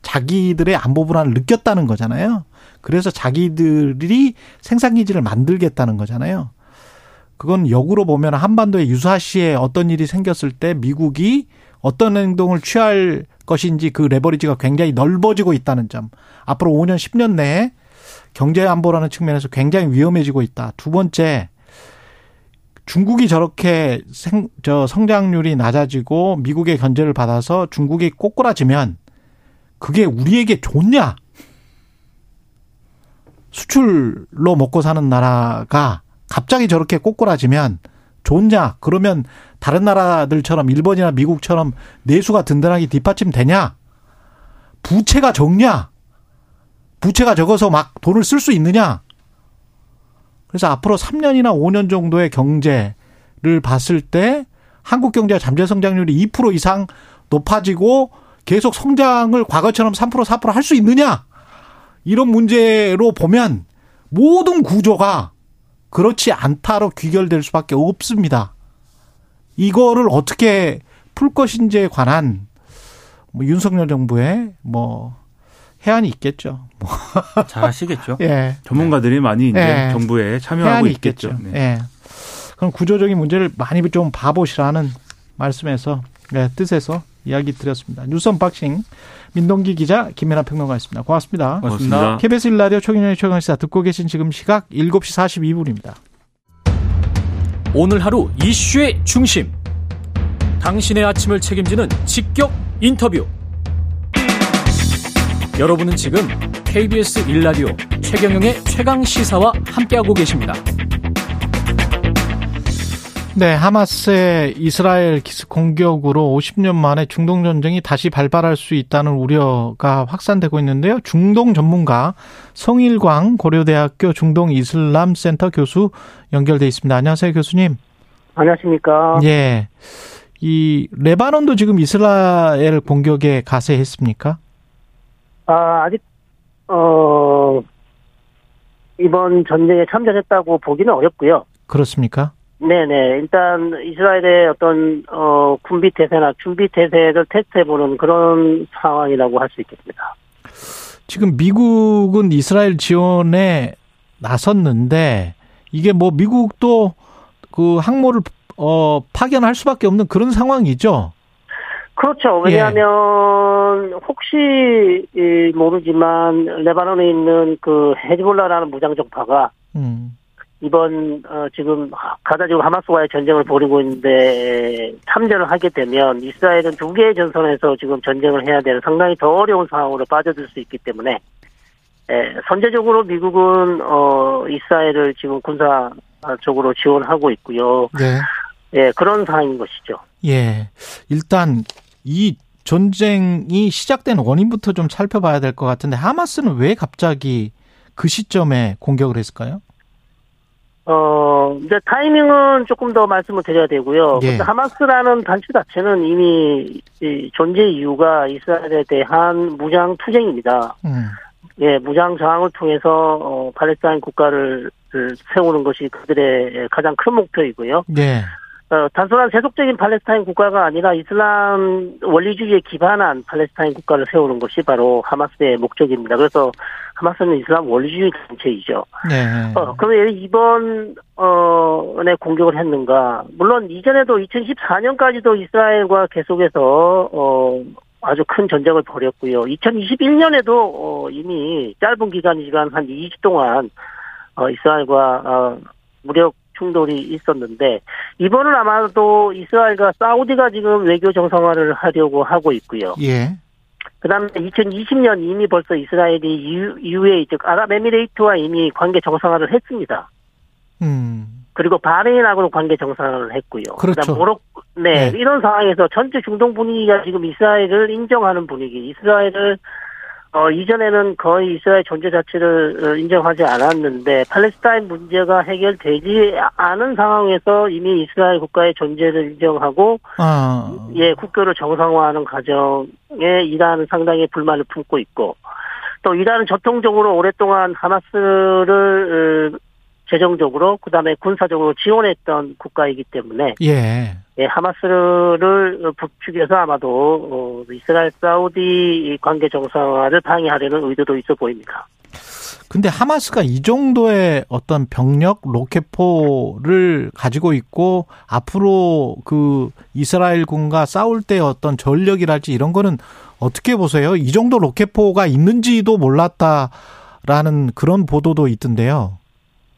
자기들의 안보 불안을 느꼈다는 거잖아요. 그래서 자기들이 생산 기지를 만들겠다는 거잖아요. 그건 역으로 보면 한반도에 유사시에 어떤 일이 생겼을 때 미국이 어떤 행동을 취할 것인지 그 레버리지가 굉장히 넓어지고 있다는 점. 앞으로 5년, 10년 내에 경제 안보라는 측면에서 굉장히 위험해지고 있다. 두 번째, 중국이 저렇게 생, 저 성장률이 낮아지고 미국의 견제를 받아서 중국이 꼬꾸라지면 그게 우리에게 좋냐? 수출로 먹고 사는 나라가 갑자기 저렇게 꼬꾸라지면 좋냐? 그러면 다른 나라들처럼 일본이나 미국처럼 내수가 든든하게 뒷받침되냐? 부채가 적냐? 부채가 적어서 막 돈을 쓸 수 있느냐? 그래서 앞으로 3년이나 5년 정도의 경제를 봤을 때 한국 경제가 잠재 성장률이 2% 이상 높아지고 계속 성장을 과거처럼 3% 4%할 수 있느냐? 이런 문제로 보면 모든 구조가 그렇지 않다로 귀결될 수밖에 없습니다. 이거를 어떻게 풀 것인지에 관한 뭐 윤석열 정부의 뭐 해안이 있겠죠. 뭐 잘 하시겠죠. 예. 전문가들이 많이 이제 네. 정부에 참여하고 있겠죠. 있겠죠. 네. 예. 그럼 구조적인 문제를 많이 좀 봐보시라는 말씀에서 네, 뜻에서 이야기 드렸습니다. 뉴스 unboxing 민동기 기자 김민아 평론가였습니다. 고맙습니다. 고맙습니다. KBS 일라디오 최경영의 최강시사 듣고 계신 지금 시각 7시 42분입니다. 오늘 하루 이슈의 중심. 당신의 아침을 책임지는 직격 인터뷰. 여러분은 지금 KBS 일라디오 최경영의 최강 시사와 함께하고 계십니다. 네, 하마스의 이스라엘 기습 공격으로 50년 만에 중동 전쟁이 다시 발발할 수 있다는 우려가 확산되고 있는데요. 중동 전문가 성일광 고려대학교 중동 이슬람 센터 교수 연결돼 있습니다. 안녕하세요, 교수님. 안녕하십니까. 예. 이 레바논도 지금 이스라엘 공격에 가세했습니까? 아, 아직, 어, 이번 전쟁에 참전했다고 보기는 어렵고요. 그렇습니까? 네네. 일단, 이스라엘의 어떤, 어, 군비 태세나 준비 태세를 테스트해보는 그런 상황이라고 할 수 있겠습니다. 지금 미국은 이스라엘 지원에 나섰는데 이게 뭐 미국도 그 항모를 어 파견할 수밖에 없는 그런 상황이죠. 그렇죠. 왜냐하면, 혹시, 이, 모르지만, 레바논에 있는 그 헤즈볼라라는 무장 정파가 음. 이번 어, 지금 가자 지금 하마스와의 전쟁을 벌이고 있는데 참전을 하게 되면 이스라엘은 두 개의 전선에서 지금 전쟁을 해야 되는 상당히 더 어려운 상황으로 빠져들 수 있기 때문에 에, 선제적으로 미국은 어, 이스라엘을 지금 군사적으로 지원하고 있고요. 네. 예, 그런 상황인 것이죠. 예. 일단 이 전쟁이 시작된 원인부터 좀 살펴봐야 될 것 같은데 하마스는 왜 갑자기 그 시점에 공격을 했을까요? 어, 이제 타이밍은 조금 더 말씀을 드려야 되고요. 예. 하마스라는 단체 자체는 이미 이 존재 이유가 이스라엘에 대한 무장 투쟁입니다. 음. 예, 무장 저항을 통해서 어, 팔레스타인 국가를 세우는 것이 그들의 가장 큰 목표이고요. 예. 어, 단순한 세속적인 팔레스타인 국가가 아니라 이슬람 원리주의에 기반한 팔레스타인 국가를 세우는 것이 바로 하마스의 목적입니다. 그래서 하마스는 이슬람 원리주의 단체이죠. 네. 어, 그럼 왜 이번 어에 공격을 했는가? 물론 이전에도 2014년까지도 이스라엘과 계속해서 어 아주 큰 전쟁을 벌였고요. 2021년에도 어 이미 짧은 기간이지만 한 2주 동안 어 이스라엘과 어 무력 충돌이 있었는데 이번은 아마도 이스라엘과 사우디가 지금 외교 정상화를 하려고 하고 있고요. 예. 그다음에 2020년 이미 벌써 이스라엘이 UAE 즉 아랍에미레이트와 이미 관계 정상화를 했습니다. 음. 그리고 바레인하고도 관계 정상화를 했고요. 그렇죠. 모로 네, 네. 이런 상황에서 전체 중동 분위기가 지금 이스라엘을 인정하는 분위기, 이스라엘을 어, 이전에는 거의 이스라엘 존재 자체를 어, 인정하지 않았는데 팔레스타인 문제가 해결되지 않은 상황에서 이미 이스라엘 국가의 존재를 인정하고 아. 예 국교를 정상화하는 과정에 이란은 상당히 불만을 품고 있고 또 이란은 전통적으로 오랫동안 하마스를 어, 재정적으로 그다음에 군사적으로 지원했던 국가이기 때문에 예. 예, 하마스를 부추겨서 아마도 어, 이스라엘 사우디 관계 정상화를 방해하려는 의도도 있어 보입니다. 근데 하마스가 이 정도의 어떤 병력 로켓포를 가지고 있고 앞으로 그 이스라엘군과 싸울 때 어떤 전력이랄지 이런 거는 어떻게 보세요? 이 정도 로켓포가 있는지도 몰랐다라는 그런 보도도 있던데요.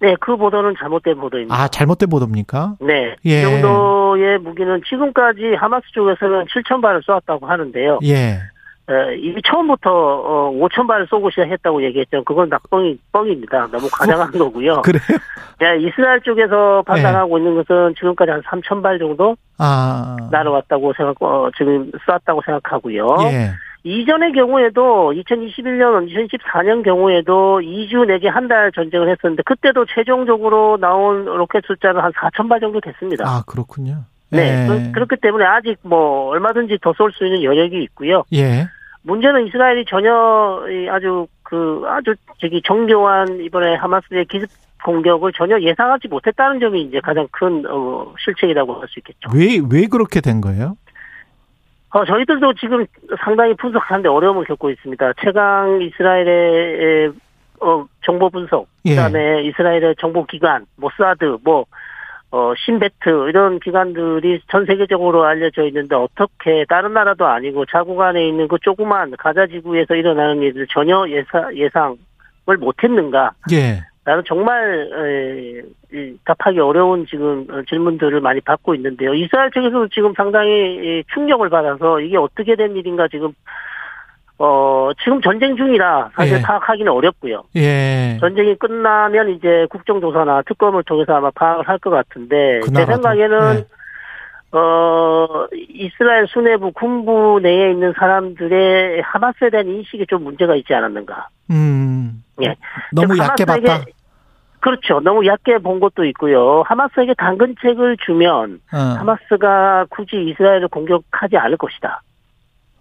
네, 그 보도는 잘못된 보도입니다. 아, 잘못된 보도입니까? 네, 예. 이 정도의 무기는 지금까지 하마스 쪽에서는 7천 발을 쏘았다고 하는데요. 예. 에, 이미 처음부터 어, 5천 발을 쏘고 시작했다고 얘기했죠. 그건 낙뻥이 뻥입니다. 너무 과장한 거고요. 그래요? 네, 이스라엘 쪽에서 판단하고 있는 것은 지금까지 한 3천 발 정도 아. 날아왔다고 생각, 어, 지금 쐈다고 생각하고요. 예. 이전의 경우에도 2021년, 2014년 경우에도 2주 내지 한 달 전쟁을 했었는데 그때도 최종적으로 나온 로켓 숫자는 한 4천 발 정도 됐습니다. 아, 그렇군요. 네, 예. 그, 그렇기 때문에 아직 뭐 얼마든지 더 쏠 수 있는 여력이 있고요. 예. 문제는 이스라엘이 전혀 이 아주 그 아주 저기 정교한 이번에 하마스의 기습 공격을 전혀 예상하지 못했다는 점이 이제 가장 큰 어, 실책이라고 할 수 있겠죠. 왜, 왜 그렇게 된 거예요? 어, 저희들도 지금 상당히 분석하는데 어려움을 겪고 있습니다. 최강 이스라엘의 어, 정보 분석, 예. 그다음에 이스라엘의 정보 기관, 모사드, 뭐 어, 신베트 이런 기관들이 전 세계적으로 알려져 있는데 어떻게 다른 나라도 아니고 자국 안에 있는 그 조그만 가자 지구에서 일어나는 일을 전혀 예사, 예상을 못했는가? 예. 나는 정말 에, 답하기 어려운 지금 어, 질문들을 많이 받고 있는데요. 이스라엘 측에서도 지금 상당히 이, 충격을 받아서 이게 어떻게 된 일인가 지금 어 지금 전쟁 중이라 사실 예. 파악하기는 어렵고요. 예. 전쟁이 끝나면 이제 국정조사나 특검을 통해서 아마 파악을 할 것 같은데 제 그나마도. 생각에는 예. 어 이스라엘 수뇌부 군부 내에 있는 사람들의 하마스에 대한 인식이 좀 문제가 있지 않았는가. 음. 예. 너무 하마스에게- 봤다. 그렇죠. 너무 얕게 본 것도 있고요. 하마스에게 당근책을 주면 어. 하마스가 굳이 이스라엘을 공격하지 않을 것이다.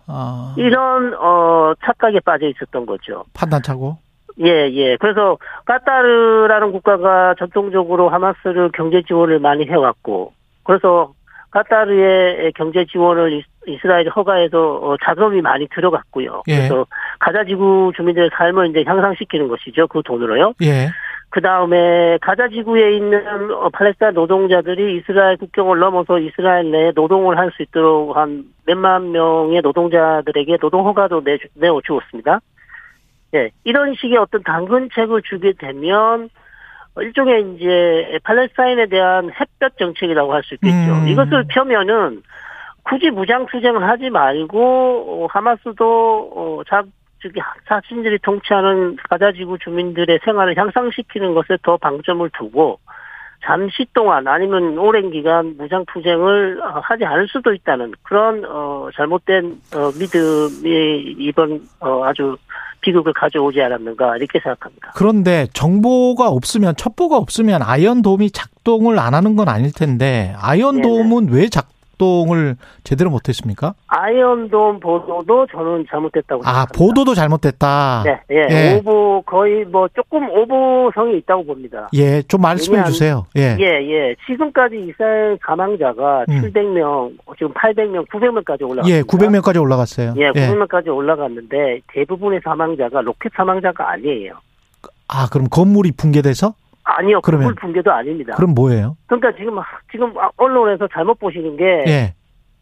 아, 이런 어 착각에 빠져 있었던 거죠. 판단차고. 예, 예. 그래서 카타르라는 국가가 전통적으로 하마스를 경제 지원을 많이 해왔고, 그래서 카타르의 경제 지원을 이스- 이스라엘이 허가해서 어, 자금이 많이 들어갔고요. 예. 그래서 가자 지구 주민들의 삶을 이제 향상시키는 것이죠. 그 돈으로요. 예. 그 다음에 가자 지구에 있는 어, 팔레스타인 노동자들이 이스라엘 국경을 넘어서 이스라엘 내에 노동을 할 수 있도록 한 몇만 명의 노동자들에게 노동 허가도 내, 내어 주었습니다. 예, 이런 식의 어떤 당근책을 주게 되면 어, 일종의 이제 팔레스타인에 대한 햇볕 정책이라고 할 수 있겠죠. 음. 이것을 펴면은 굳이 무장 투쟁을 하지 말고 어, 하마스도 어, 자, 저기 자신들이 통치하는 가자지구 주민들의 생활을 향상시키는 것에 더 방점을 두고 잠시 동안 아니면 오랜 기간 무장 투쟁을 어, 하지 않을 수도 있다는 그런 어, 잘못된 어, 믿음이 이번 어, 아주 비극을 가져오지 않았는가 이렇게 생각합니다. 그런데 정보가 없으면 첩보가 없으면 아이언돔이 작동을 안 하는 건 아닐 텐데. 아이언돔은 왜 작동 을 제대로 못했습니까? 아이언돔 보도도 저는 잘못됐다고 아, 생각합니다. 보도도 잘못됐다. 네, 예, 예. 오보 거의 뭐 조금 오보성이 있다고 봅니다. 예, 좀 말씀해 주세요. 예. 예, 예. 지금까지 이스라엘 사망자가 음. 700명, 지금 800명, 900명까지 올라갔습니다. 예, 900명까지 올라갔어요. 예, 900명까지 올라갔는데 대부분의 사망자가 로켓 사망자가 아니에요. 아, 그럼 건물이 붕괴돼서? 아니요, 그러면- 붕괴도 아닙니다. 그럼 뭐예요? 그러니까 지금 지금 언론에서 잘못 보시는 게 예.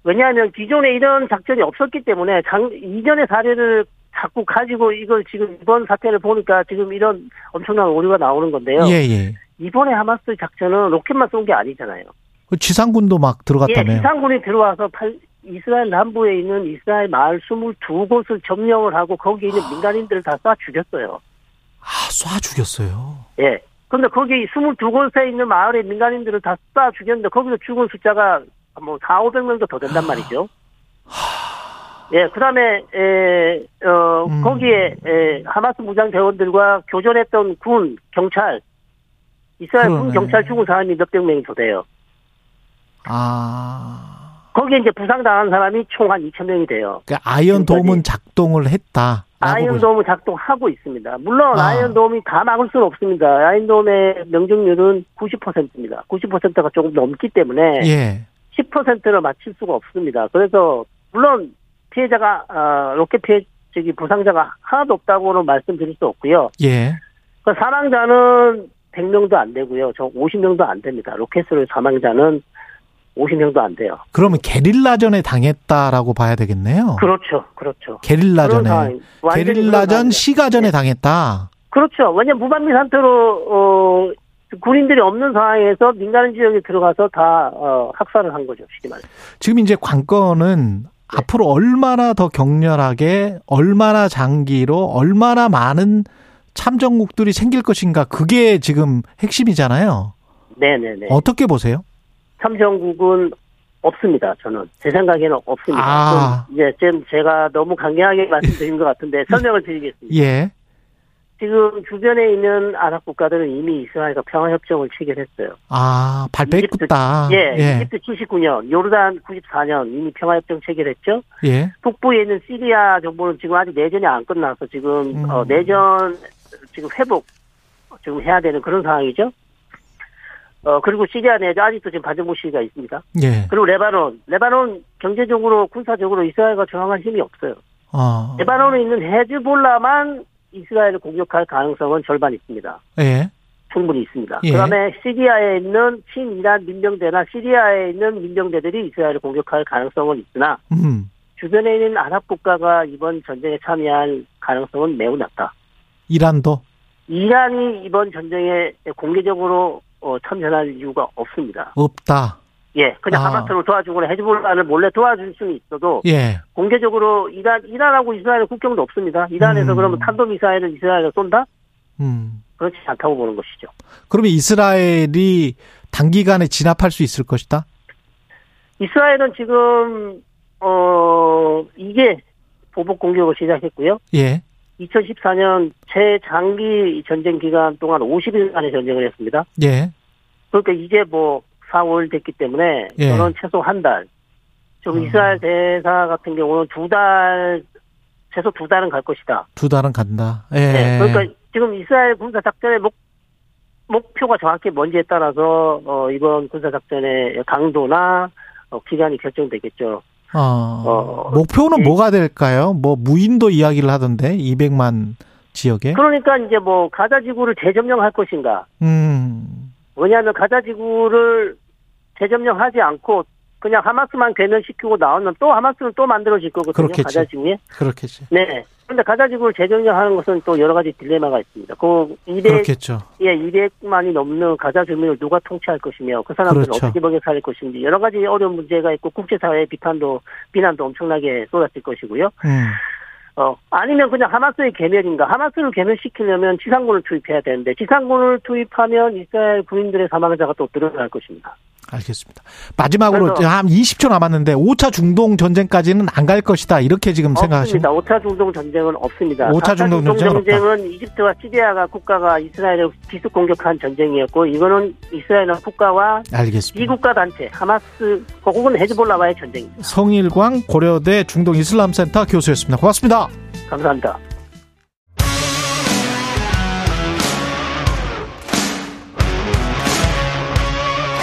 왜냐하면 기존에 이런 작전이 없었기 때문에 장, 이전의 사례를 자꾸 가지고 이걸 지금 이번 사태를 보니까 지금 이런 엄청난 오류가 나오는 건데요. 예, 예. 이번에 하마스 작전은 로켓만 쏜 게 아니잖아요. 그 지상군도 막 예, 들어갔다며요. 지상군이 들어와서 팔- 이스라엘 남부에 있는 이스라엘 마을 22곳을 점령을 하고 거기에 있는 민간인들을 다 쏴 죽였어요. 아, 쏴 죽였어요. 예. 근데 거기 22곳에 있는 마을의 민간인들을 다 쏴 죽였는데 거기서 죽은 숫자가 뭐 4, 500명도 더 된단 말이죠. 예, 그 다음에, 에, 어, 음. 거기에, 에, 하마스 무장 대원들과 교전했던 군, 경찰, 이스라엘 군. 경찰 죽은 사람이 몇백 명이 더 돼요. 아. 거기에 이제 부상당한 사람이 총 한 2천 명이 돼요. 그 아이언 돔은 작동을 했다. 아이언돔은 작동하고 있습니다. 물론 아. 아이언돔이 다 막을 수는 없습니다. 아이언돔의 명중률은 90%입니다. 90%가 조금 넘기 때문에 예. 10%를 맞출 수가 없습니다. 그래서 물론 피해자가 어, 로켓 피해 저기 부상자가 하나도 없다고는 말씀드릴 수 없고요. 예. 그 사망자는 100명도 안 되고요. 저 50명도 안 됩니다. 로켓으로 사망자는 50명도 안 돼요. 그러면 게릴라전에 당했다라고 봐야 되겠네요. 그렇죠. 그렇죠. 게릴라전에. 게릴라전. 시가전에 당했다. 그렇죠. 왜냐면 무방비 상태로 어 군인들이 없는 상황에서 민간 지역에 들어가서 다 어, 학살을 한 거죠. 쉽게 말해. 지금 이제 관건은 네. 앞으로 얼마나 더 격렬하게, 얼마나 장기로, 얼마나 많은 참전국들이 생길 것인가. 그게 지금 핵심이잖아요. 네네네. 어떻게 보세요? 참정국은 없습니다. 저는 제 생각에는 없습니다. 아. 좀 이제 지금 제가 너무 강경하게 말씀드린 것 같은데 설명을 드리겠습니다. 예. 지금 주변에 있는 아랍 국가들은 이미 이스라엘과 평화 협정을 체결했어요. 아, 발빼했다. 예, 예. 이집트 79년, 요르단 94년 이미 평화 협정 체결했죠. 예. 북부에 있는 시리아 정부는 지금 아직 내전이 안 끝나서 지금 음. 어, 내전 지금 회복 지금 해야 되는 그런 상황이죠. 어 그리고 시리아 내전 아직도 지금 반정부 시기가 있습니다. 예. 그리고 레바논, 레바논 경제적으로 군사적으로 이스라엘과 저항할 힘이 없어요. 어. 레바논에 있는 헤즈볼라만 이스라엘을 공격할 가능성은 절반 있습니다. 예. 충분히 있습니다. 예. 그다음에 시리아에 있는 친이란 민병대나 시리아에 있는 민병대들이 이스라엘을 공격할 가능성은 있으나 음. 주변에 있는 아랍 국가가 이번 전쟁에 참여할 가능성은 매우 낮다. 이란도. 이란이 이번 전쟁에 공개적으로 어, 참전할 이유가 없습니다. 없다. 예, 그냥 아. 하마스를 도와주거나 헤즈볼라를 몰래 도와줄 수는 있어도 예. 공개적으로 이란 이란하고 이스라엘 국경도 없습니다. 이란에서 음. 그러면 탄도 미사일을 이스라엘에 쏜다? 음. 그렇지 않다고 보는 것이죠. 그러면 이스라엘이 단기간에 진압할 수 있을 것이다? 이스라엘은 지금 어 이게 보복 공격을 시작했고요. 예. 2014년 최장기 전쟁 기간 동안 50일간의 전쟁을 했습니다. 예. 그러니까 이제 뭐 4, 5일 됐기 때문에 예. 저는 최소 한 달. 좀 음. 이스라엘 대사 같은 경우는 두 달, 최소 두 달은 갈 것이다. 두 달은 간다. 예. 네, 그러니까 지금 이스라엘 군사 작전의 목 목표가 정확히 뭔지에 따라서 어, 이번 군사 작전의 강도나 어, 기간이 결정되겠죠. 어, 어, 목표는 이- 뭐가 될까요? 뭐 무인도 이야기를 하던데 200만 지역에. 그러니까 이제 뭐 가자 지구를 재점령할 것인가? 음. 왜냐하면 가자 지구를 재점령하지 않고 그냥 하마스만 괴멸시키고 나오면 또 하마스는 또 만들어질 거거든요. 그렇겠지. 가자 지구에. 그렇겠지. 네. 그런데 가자 지구를 재점령하는 것은 또 여러 가지 딜레마가 있습니다. 그 200, 그렇겠죠. 예, 200만이 넘는 가자 주민을 누가 통치할 것이며 그 사람들은 그렇죠. 어떻게 먹여 살릴 것인지 여러 가지 어려운 문제가 있고 국제사회의 비판도 비난도 엄청나게 쏟아질 것이고요. 음. 어, 아니면 그냥 하마스의 괴멸인가? 하마스를 괴멸시키려면 지상군을 투입해야 되는데 지상군을 투입하면 이스라엘 군인들의 사망자가 또 늘어날 것입니다. 알겠습니다. 마지막으로 한 20초 남았는데 5차 중동 전쟁까지는 안 갈 것이다. 이렇게 지금 생각하십니까? 없습니다. 5차 중동 전쟁은 없습니다. 5차 4차 중동 전쟁은 이집트와 시리아가 국가가 이스라엘을 기습 공격한 전쟁이었고 이거는 이스라엘 국가와 알겠습니다. 비국가 단체 하마스 혹은 헤즈볼라와의 전쟁입니다. 성일광 고려대 중동 이슬람센터 교수였습니다. 고맙습니다. 감사합니다.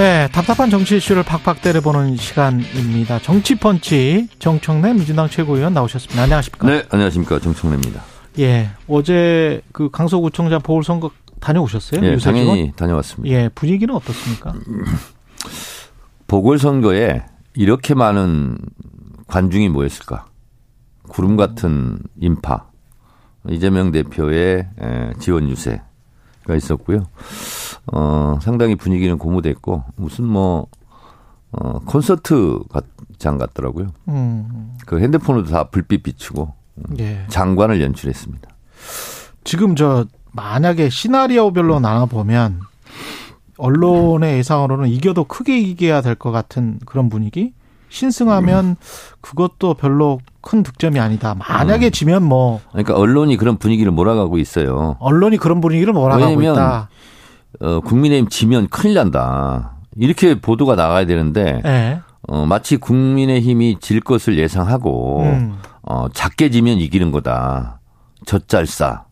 네, 답답한 정치 이슈를 팍팍 때려보는 시간입니다. 정치펀치 정청래 민주당 최고위원 나오셨습니다. 안녕하십니까? 네, 안녕하십니까. 정청래입니다. 예, 어제 그 강서구청장 보궐선거 다녀오셨어요? 예, 유세지원? 당연히 다녀왔습니다. 예, 분위기는 어떻습니까? 보궐선거에 이렇게 많은 관중이 모였을까? 구름 같은 인파. 이재명 대표의 에, 지원 유세가 있었고요. 어, 상당히 분위기는 고무됐고, 무슨 뭐, 어, 콘서트장 같더라고요. 음, 그 핸드폰으로 다 불빛 비추고 예. 장관을 연출했습니다. 지금 저 만약에 시나리오별로 나눠 보면 언론의 예상으로는 이겨도 크게 이겨야 될 것 같은 그런 분위기. 신승하면 그것도 별로 큰 득점이 아니다. 만약에 지면 뭐 그러니까 언론이 그런 분위기를 몰아가고 있어요. 언론이 그런 분위기를 몰아가고 있다. 어, 국민의힘 지면 큰일 난다. 이렇게 보도가 나가야 되는데, 예. 어, 마치 국민의힘이 질 것을 예상하고, 음. 어, 작게 지면 이기는 거다. 젖잘싸.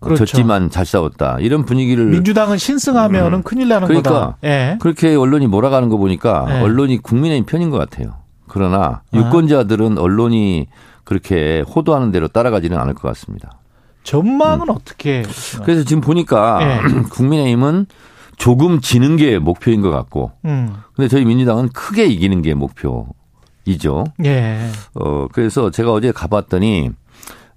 어, 그렇죠. 졌지만 잘 싸웠다. 이런 분위기를 민주당은 신승하면은 큰일 나는 그러니까 거다. 예. 그렇게 언론이 몰아가는 거 보니까 네. 언론이 국민의힘 편인 것 같아요. 그러나 아. 유권자들은 언론이 그렇게 호도하는 대로 따라가지는 않을 것 같습니다. 전망은 어떻게? 그래서 지금 보니까 네. 국민의힘은 조금 지는 게 목표인 것 같고, 음. 근데 저희 민주당은 크게 이기는 게 목표이죠. 예. 어, 그래서 제가 어제 가봤더니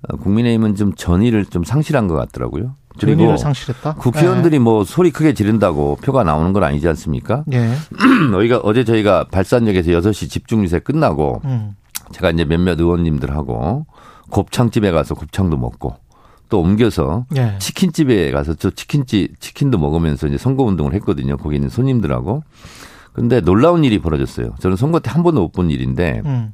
어, 국민의힘은 좀 전의를 좀 상실한 것 같더라고요. 그리고 전의를 상실했다. 국회의원들이 뭐 소리 크게 지른다고 표가 나오는 건 아니지 않습니까? 예. 저희가 어제 저희가 발산역에서 6시 집중유세 끝나고 음. 제가 이제 몇몇 의원님들하고 곱창집에 가서 곱창도 먹고 또 옮겨서 예. 치킨집에 가서 저 치킨집 치킨도 먹으면서 이제 선거 운동을 했거든요. 거기 있는 손님들하고. 근데 놀라운 일이 벌어졌어요. 저는 선거 때 한 번도 못 본 일인데 음.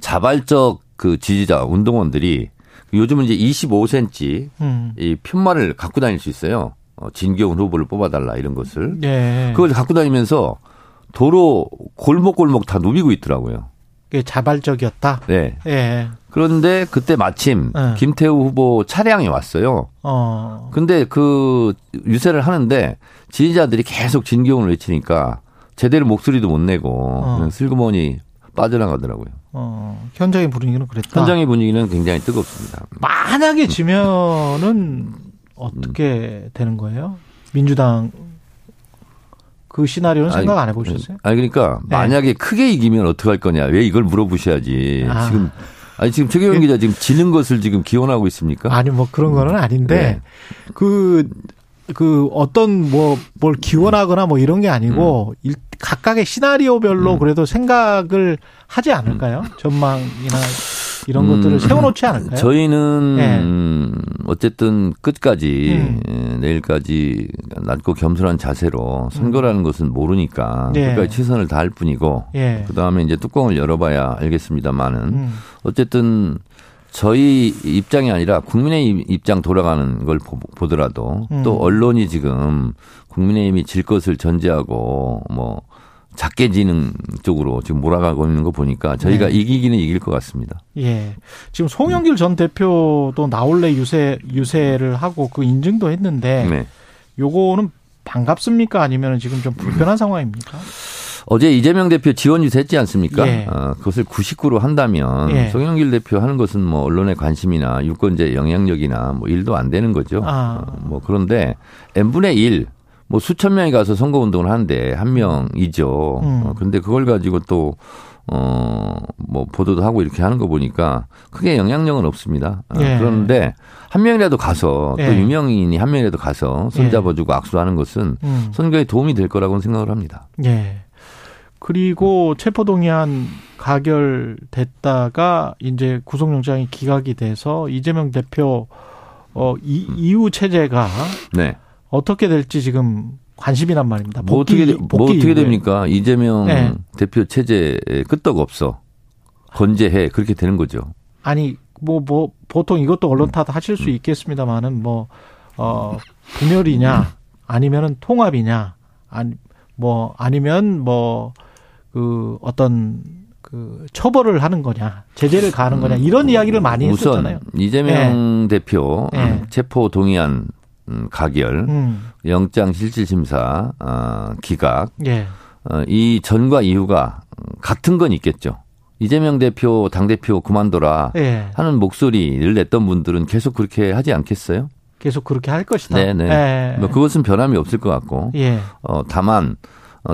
자발적 그 지지자 운동원들이 요즘은 이제 25cm 음. 이 편말을 갖고 다닐 수 있어요. 어, 진경훈 후보를 뽑아달라 이런 것을. 예. 그걸 갖고 다니면서 도로 골목골목 다 누비고 있더라고요. 그게 자발적이었다. 네. 예. 그런데 그때 마침 네. 김태우 후보 차량이 왔어요. 어. 근데 그 유세를 하는데 지지자들이 계속 진경을 외치니까 제대로 목소리도 못 내고 어. 슬그머니 빠져나가더라고요. 어. 현장의 분위기는 그랬다. 현장의 분위기는 굉장히 뜨겁습니다. 만약에 지면은 어떻게 되는 거예요? 민주당 그 시나리오는 아니, 생각 안 해보셨어요? 아니 그러니까 네. 만약에 크게 이기면 어떻게 할 거냐? 왜 이걸 물어보셔야지. 아. 지금 아니 지금 최경영 기자 지금 지는 것을 지금 기원하고 있습니까? 아니 뭐 그런 거는 아닌데 네. 그, 그 어떤 뭐 뭘 기원하거나 뭐 이런 게 아니고 음. 일- 각각의 시나리오별로 그래도 생각을 하지 않을까요? 전망이나 이런 음, 것들을 세워놓지 않을까요? 저희는 네. 음, 어쨌든 끝까지 음. 예, 내일까지 낮고 겸손한 자세로 선거라는 것은 모르니까 네. 끝까지 최선을 다할 뿐이고 예. 그 다음에 이제 뚜껑을 열어봐야 알겠습니다만은 음. 어쨌든 저희 입장이 아니라 국민의 입장 돌아가는 걸 보- 보더라도 음. 또 언론이 지금 국민의힘이 질 것을 전제하고 뭐 작게 지는 쪽으로 지금 몰아가고 있는 거 보니까 저희가 네. 이기기는 이길 것 같습니다. 예. 지금 송영길 전 대표도 나올래 유세 유세를 하고 그 인증도 했는데 네. 요거는 반갑습니까? 아니면 지금 좀 불편한 상황입니까? 어제 이재명 대표 지원 유세했지 않습니까? 예. 어, 그것을 99로 한다면 예. 송영길 대표 하는 것은 뭐 언론의 관심이나 유권자의 영향력이나 뭐 일도 안 되는 거죠. 아. 어, 뭐 그런데 n분의 1, 뭐 수천 명이 가서 선거 운동을 하는데 한 명이죠. 음. 어, 근데 그걸 가지고 또 어, 뭐, 보도도 하고 이렇게 하는 거 보니까 크게 영향력은 없습니다. 어, 예. 그런데 한 명이라도 가서 예. 또 유명인이 한 명이라도 가서 손잡아주고 악수하는 것은 음. 선거에 도움이 될 거라고 생각을 합니다. 예. 그리고 체포동의안 가결됐다가 이제 구속영장이 기각이 돼서 이재명 대표 어 이, 이후 체제가 네. 어떻게 될지 지금 관심이란 말입니다. 뭐 복귀, 어떻게, 돼- 뭐 어떻게. 됩니까? 이재명 네. 대표 체제에 끄떡 없어. 건재해. 그렇게 되는 거죠. 아니 뭐뭐 보통 이것도 언론 탓 하실 수 있겠습니다만은 뭐어 분열이냐 아니면은 통합이냐 아니 뭐 아니면 뭐 그 어떤 그 처벌을 하는 거냐 제재를 가하는 거냐 이런 이야기를 많이 했었잖아요. 우선 이재명 대표 네. 체포 동의안 음, 가결, 음. 영장 실질 심사 어, 기각 예. 어, 이 전과 이후가 같은 건 있겠죠. 이재명 대표 당 대표 그만둬라 예. 하는 목소리를 냈던 분들은 계속 그렇게 하지 않겠어요? 계속 그렇게 할 것이다. 네네. 예. 뭐 그것은 변함이 없을 것 같고 예. 어, 다만 어,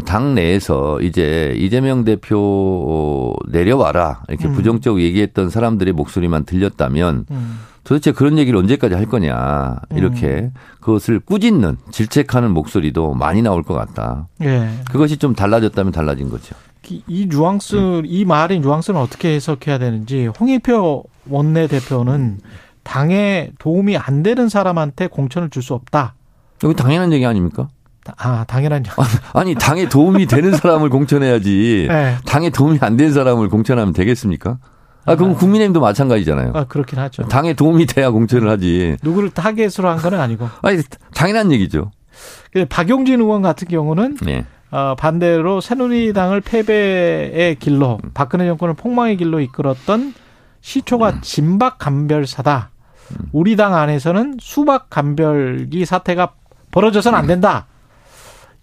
당 내에서 이제 이재명 대표 어, 내려와라 이렇게 음. 부정적으로 얘기했던 사람들의 목소리만 들렸다면 음. 도대체 그런 얘기를 언제까지 할 거냐 이렇게 그것을 꾸짖는 질책하는 목소리도 많이 나올 것 같다. 예. 그것이 좀 달라졌다면 달라진 거죠. 이- 이 뉘앙스, 이 말의 뉘앙스는 어떻게 해석해야 되는지 홍익표 원내 대표는 당에 도움이 안 되는 사람한테 공천을 줄 수 없다. 이거 당연한 얘기 아닙니까? 아, 당연한 양. 아니 당에 도움이 되는 사람을 공천해야지 네. 당에 도움이 안 되는 사람을 공천하면 되겠습니까? 아 그럼 국민의힘도 마찬가지잖아요. 아, 그렇긴 하죠. 당에 도움이 돼야 공천을 하지. 누구를 타겟으로 한 건 아니고. 아니 당연한 얘기죠. 근데 박용진 의원 같은 경우는 네. 어, 반대로 새누리당을 패배의 길로 박근혜 정권을 폭망의 길로 이끌었던 시초가 진박 감별사다. 우리 당 안에서는 수박 감별기 사태가 벌어져서는 안 된다.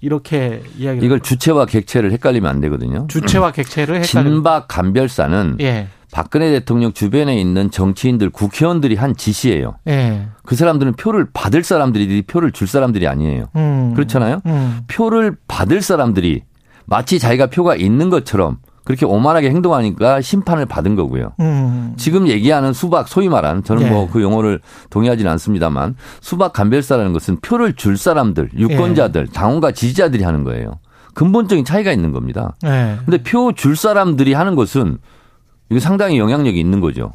이렇게 이야기를 이걸 주체와 객체를 헷갈리면 안 되거든요. 주체와 객체를 헷갈려. 진박 감별사는 예. 박근혜 대통령 주변에 있는 정치인들, 국회의원들이 한 지시예요. 예. 그 사람들은 표를 받을 사람들이 표를 줄 사람들이 아니에요. 음. 그렇잖아요. 음. 표를 받을 사람들이 마치 자기가 표가 있는 것처럼 그렇게 오만하게 행동하니까 심판을 받은 거고요. 음. 지금 얘기하는 수박 소위 말하는 저는 예. 뭐그 용어를 동의하지는 않습니다만 수박 감별사라는 것은 표를 줄 사람들, 유권자들, 예. 당원과 지지자들이 하는 거예요. 근본적인 차이가 있는 겁니다. 예. 근데 표 줄 사람들이 하는 것은 이거 상당히 영향력이 있는 거죠.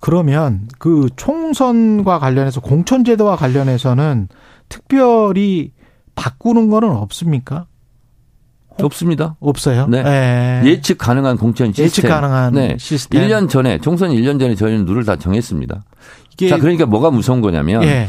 그러면 그 총선과 관련해서 공천제도와 관련해서는 특별히 바꾸는 거는 없습니까? 없습니다. 없어요. 네. 예. 예측 가능한 공천 시스템. 예측 가능한 네. 시스템. 1년 전에 총선 1년 전에 저희는 룰을 다 정했습니다. 자, 그러니까 뭐가 무서운 거냐면 예.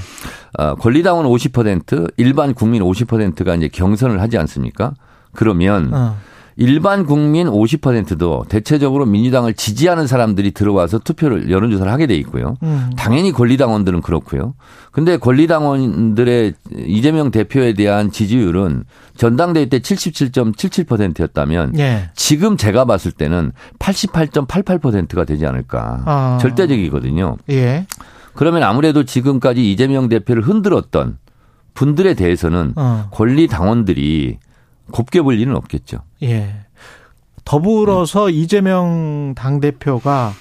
어, 권리당원 50% 일반 국민 50%가 이제 경선을 하지 않습니까? 그러면 어. 일반 국민 50%도 대체적으로 민주당을 지지하는 사람들이 들어와서 투표를 여론조사를 하게 돼 있고요. 음. 당연히 권리당원들은 그렇고요. 근데 권리당원들의 이재명 대표에 대한 지지율은 전당대회 때 77.77%였다면 예. 지금 제가 봤을 때는 88.88%가 되지 않을까. 아. 절대적이거든요. 예. 그러면 아무래도 지금까지 이재명 대표를 흔들었던 분들에 대해서는 어. 권리 당원들이 곱게 볼 일은 없겠죠. 예. 더불어서 이재명 당대표가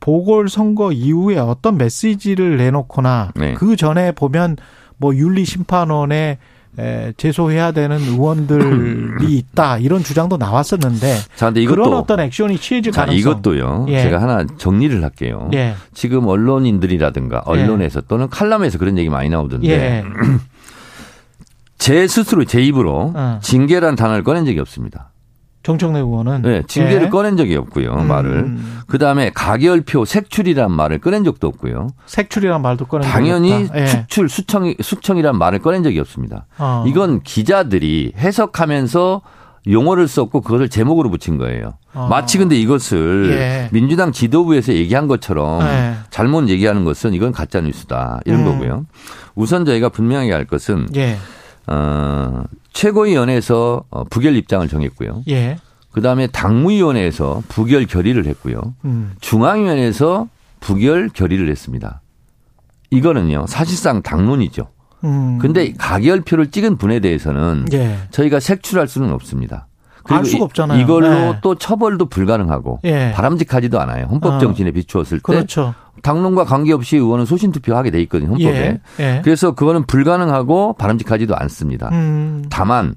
보궐선거 이후에 어떤 메시지를 내놓거나 네. 그 전에 보면 뭐 윤리심판원에 에, 제소해야 되는 의원들이 있다 이런 주장도 나왔었는데 자, 근데 그런 이것도 어떤 액션이 취해질 자, 가능성 이것도요. 예. 제가 하나 정리를 할게요. 예. 지금 언론인들이라든가 언론에서 또는 칼럼에서 그런 얘기 많이 나오던데 예. 제 스스로 제 입으로 어. 징계란 단어를 꺼낸 적이 없습니다. 정청래 의원은 네, 징계를 예. 꺼낸 적이 없고요. 음. 말을. 그 다음에 가결표 색출이란 말을 꺼낸 적도 없고요. 색출이란 말도 꺼낸 당연히 적이 없다. 예. 축출 수청 수청이란 말을 꺼낸 적이 없습니다. 어. 이건 기자들이 해석하면서 용어를 썼고 그것을 제목으로 붙인 거예요. 어. 마치 근데 이것을 예. 민주당 지도부에서 얘기한 것처럼 예. 잘못 얘기하는 것은 이건 가짜 뉴스다 이런 음. 거고요. 우선 저희가 분명하게 할 것은 예. 어, 최고위원회에서 어, 부결 입장을 정했고요. 예. 그 다음에 당무위원회에서 부결 결의를 했고요. 음. 중앙위원회에서 부결 결의를 했습니다. 이거는요 사실상 당론이죠. 음. 근데 가결표를 찍은 분에 대해서는 예. 저희가 색출할 수는 없습니다. 알 수가 없잖아요. 이걸로 네. 또 처벌도 불가능하고 예. 바람직하지도 않아요. 헌법 어. 정신에 비추었을 때 그렇죠. 당론과 관계없이 의원은 소신 투표하게 돼 있거든요. 헌법에. 예. 예. 그래서 그거는 불가능하고 바람직하지도 않습니다. 음. 다만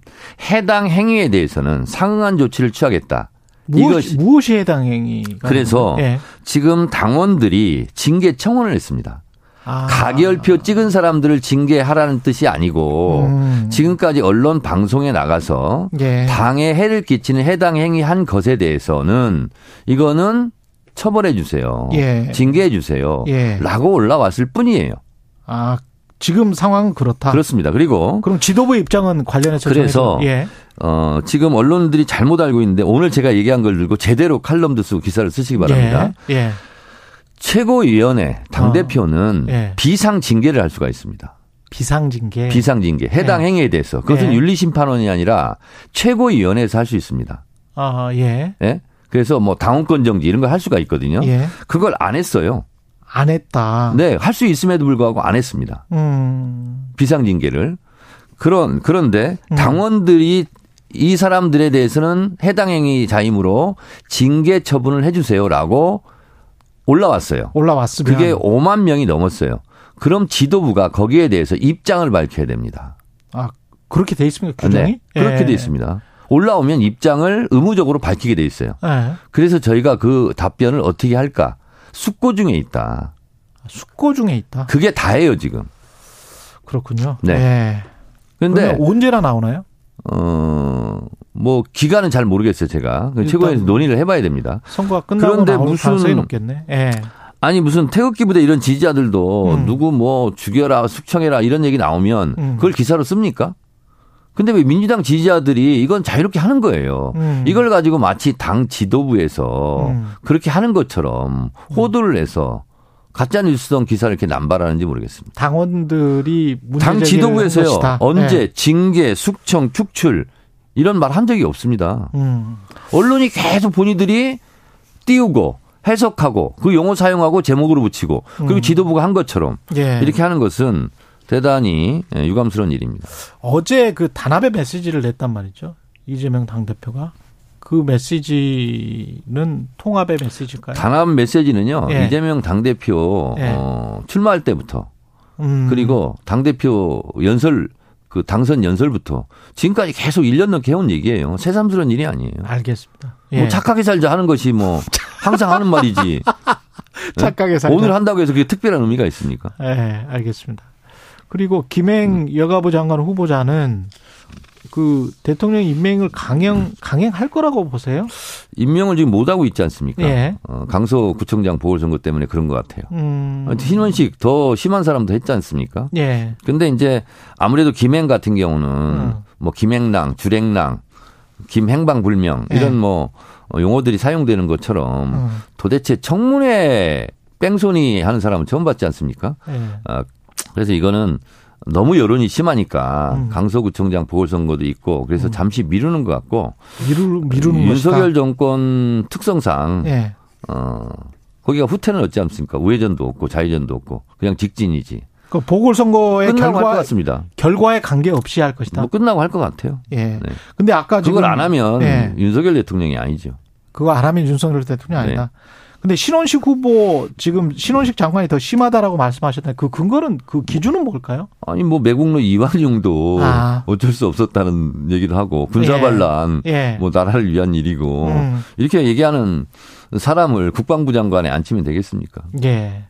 해당 행위에 대해서는 상응한 조치를 취하겠다. 무엇, 무엇이 해당 행위가 그래서 예. 지금 당원들이 징계 청원을 했습니다. 아. 가결표 찍은 사람들을 징계하라는 뜻이 아니고 음. 지금까지 언론 방송에 나가서 예. 당에 해를 끼치는 해당 행위한 것에 대해서는 이거는 처벌해 주세요. 예. 징계해 주세요. 예. 라고 올라왔을 뿐이에요. 아, 지금 상황은 그렇다. 그렇습니다. 그리고 그럼 지도부 입장은 관련해서 그래서 예. 어, 지금 언론들이 잘못 알고 있는데 오늘 제가 얘기한 걸 들고 제대로 칼럼도 쓰고 기사를 쓰시기 바랍니다. 예. 예. 최고위원회 당대표는 어. 예. 비상 징계를 할 수가 있습니다. 비상징계. 비상 징계. 해당 예. 행위에 대해서. 그것은 예. 윤리심판원이 아니라 최고위원회에서 할 수 있습니다. 아, 예. 예? 그래서 뭐 당원권 정지 이런 걸 할 수가 있거든요. 예. 그걸 안 했어요. 안 했다. 네, 할 수 있음에도 불구하고 안 했습니다. 음. 비상 징계를. 그런 그런데 음. 당원들이 이 사람들에 대해서는 해당 행위 자임으로 징계 처분을 해 주세요라고 올라왔어요. 올라왔으면 그게 5만 명이 넘었어요. 그럼 지도부가 거기에 대해서 입장을 밝혀야 됩니다. 아, 그렇게 돼 있습니까? 규정이? 네, 그렇게 예. 돼 있습니다. 올라오면 입장을 의무적으로 밝히게 돼 있어요. 예. 그래서 저희가 그 답변을 어떻게 할까? 숙고 중에 있다. 숙고 중에 있다. 그게 다예요, 지금. 그렇군요. 네. 예. 근데 그러면 언제나 나오나요? 어, 뭐 기간은 잘 모르겠어요, 제가. 그 최고위에서 논의를 해 봐야 됩니다. 선거가 끝나고 그런데 무슨- 가능성이 높겠네. 예. 아니 무슨 태극기 부대 이런 지지자들도 음. 누구 뭐 죽여라, 숙청해라 이런 얘기 나오면 음. 그걸 기사로 씁니까? 근데 왜 민주당 지지자들이 이건 자유롭게 하는 거예요. 음. 이걸 가지고 마치 당 지도부에서 음. 그렇게 하는 것처럼 호도를 내서 가짜 뉴스성 기사를 이렇게 남발하는지 모르겠습니다. 당원들이 당 지도부에서요. 언제 예. 징계, 숙청, 축출 이런 말 한 적이 없습니다. 음. 언론이 계속 본인들이 띄우고 해석하고 그 용어 사용하고 제목으로 붙이고 그리고 음. 지도부가 한 것처럼 예. 이렇게 하는 것은 대단히 예, 유감스러운 일입니다. 어제 그 단합의 메시지를 냈단 말이죠. 이재명 당대표가. 그 메시지는 통합의 메시지일까요? 단합 메시지는요. 예. 이재명 당대표 예. 어, 출마할 때부터 음. 그리고 당대표 연설 그 당선 연설부터 지금까지 계속 1년 넘게 해온 얘기예요. 새삼스러운 일이 아니에요. 알겠습니다. 예. 뭐 착하게 살자 하는 것이 뭐 항상 하는 말이지. 착하게 살자. 오늘 한다고 해서 그게 특별한 의미가 있습니까? 예, 알겠습니다. 그리고 김행 여가부 장관 후보자는 그 대통령 임명을 강행 강행할 거라고 보세요? 임명을 지금 못 하고 있지 않습니까? 예. 어, 강서구청장 보궐선거 때문에 그런 것 같아요. 음. 신원식 더 심한 사람도 했지 않습니까? 예. 근데 이제 아무래도 김행 같은 경우는 음. 뭐 김행랑, 주랭랑, 김행방불명 예. 이런 뭐 어, 용어들이 사용되는 것처럼 음. 도대체 청문회 뺑소니 하는 사람은 처음 봤지 않습니까? 예. 아, 그래서 이거는 너무 여론이 심하니까 음. 강서구청장 보궐선거도 있고 그래서 잠시 미루는 것 같고 미루 미루는 윤석열 것이다. 정권 특성상 예. 어 거기가 후퇴는 없지 않습니까? 우회전도 없고 좌회전도 없고 그냥 직진이지. 그 보궐선거의 결과 같습니다. 결과에 관계 없이 할 것이다. 뭐 끝나고 할 것 같아요. 예. 네. 근데 아까 그걸 안 하면 예. 윤석열 대통령이 아니죠. 그거 안 하면 윤석열 대통령 네. 아니다. 근데 신원식 후보 지금 신원식 장관이 더 심하다라고 말씀하셨는데 그 근거는 그 기준은 뭘까요? 아니 뭐 매국노 이완용도 아. 어쩔 수 없었다는 얘기를 하고 군사반란 예. 뭐 나라를 위한 일이고 음. 이렇게 얘기하는 사람을 국방부 장관에 앉히면 되겠습니까? 예.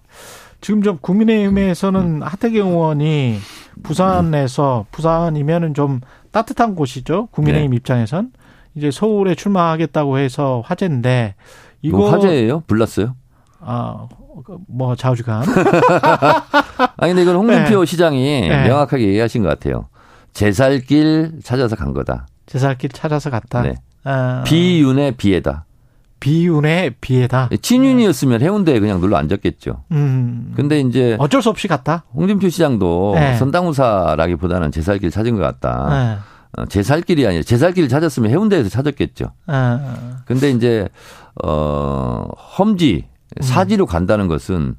지금 좀 국민의힘에서는 하태경 의원이 부산에서 부산이면은 좀 따뜻한 곳이죠. 국민의힘 입장에선 이제 서울에 출마하겠다고 해서 화제인데 이거 뭐 화제예요? 불났어요? 아 뭐 좌우지간 아니 근데 이건 홍준표 네. 시장이 네. 명확하게 얘기하신 것 같아요. 제살길 찾아서 간 거다. 제살길 찾아서 갔다. 네. 아, 비윤의 비애다. 비운의 비애다. 친윤이었으면 해운대에 그냥 눌러 앉았겠죠. 음. 근데 이제 어쩔 수 없이 갔다. 홍준표 시장도 네. 선당우사라기보다는 제살길 찾은 것 같다. 네. 어, 제살길이 아니라 제 살길을 찾았으면 해운대에서 찾았겠죠. 아, 근데 이제 어 험지 음. 사지로 간다는 것은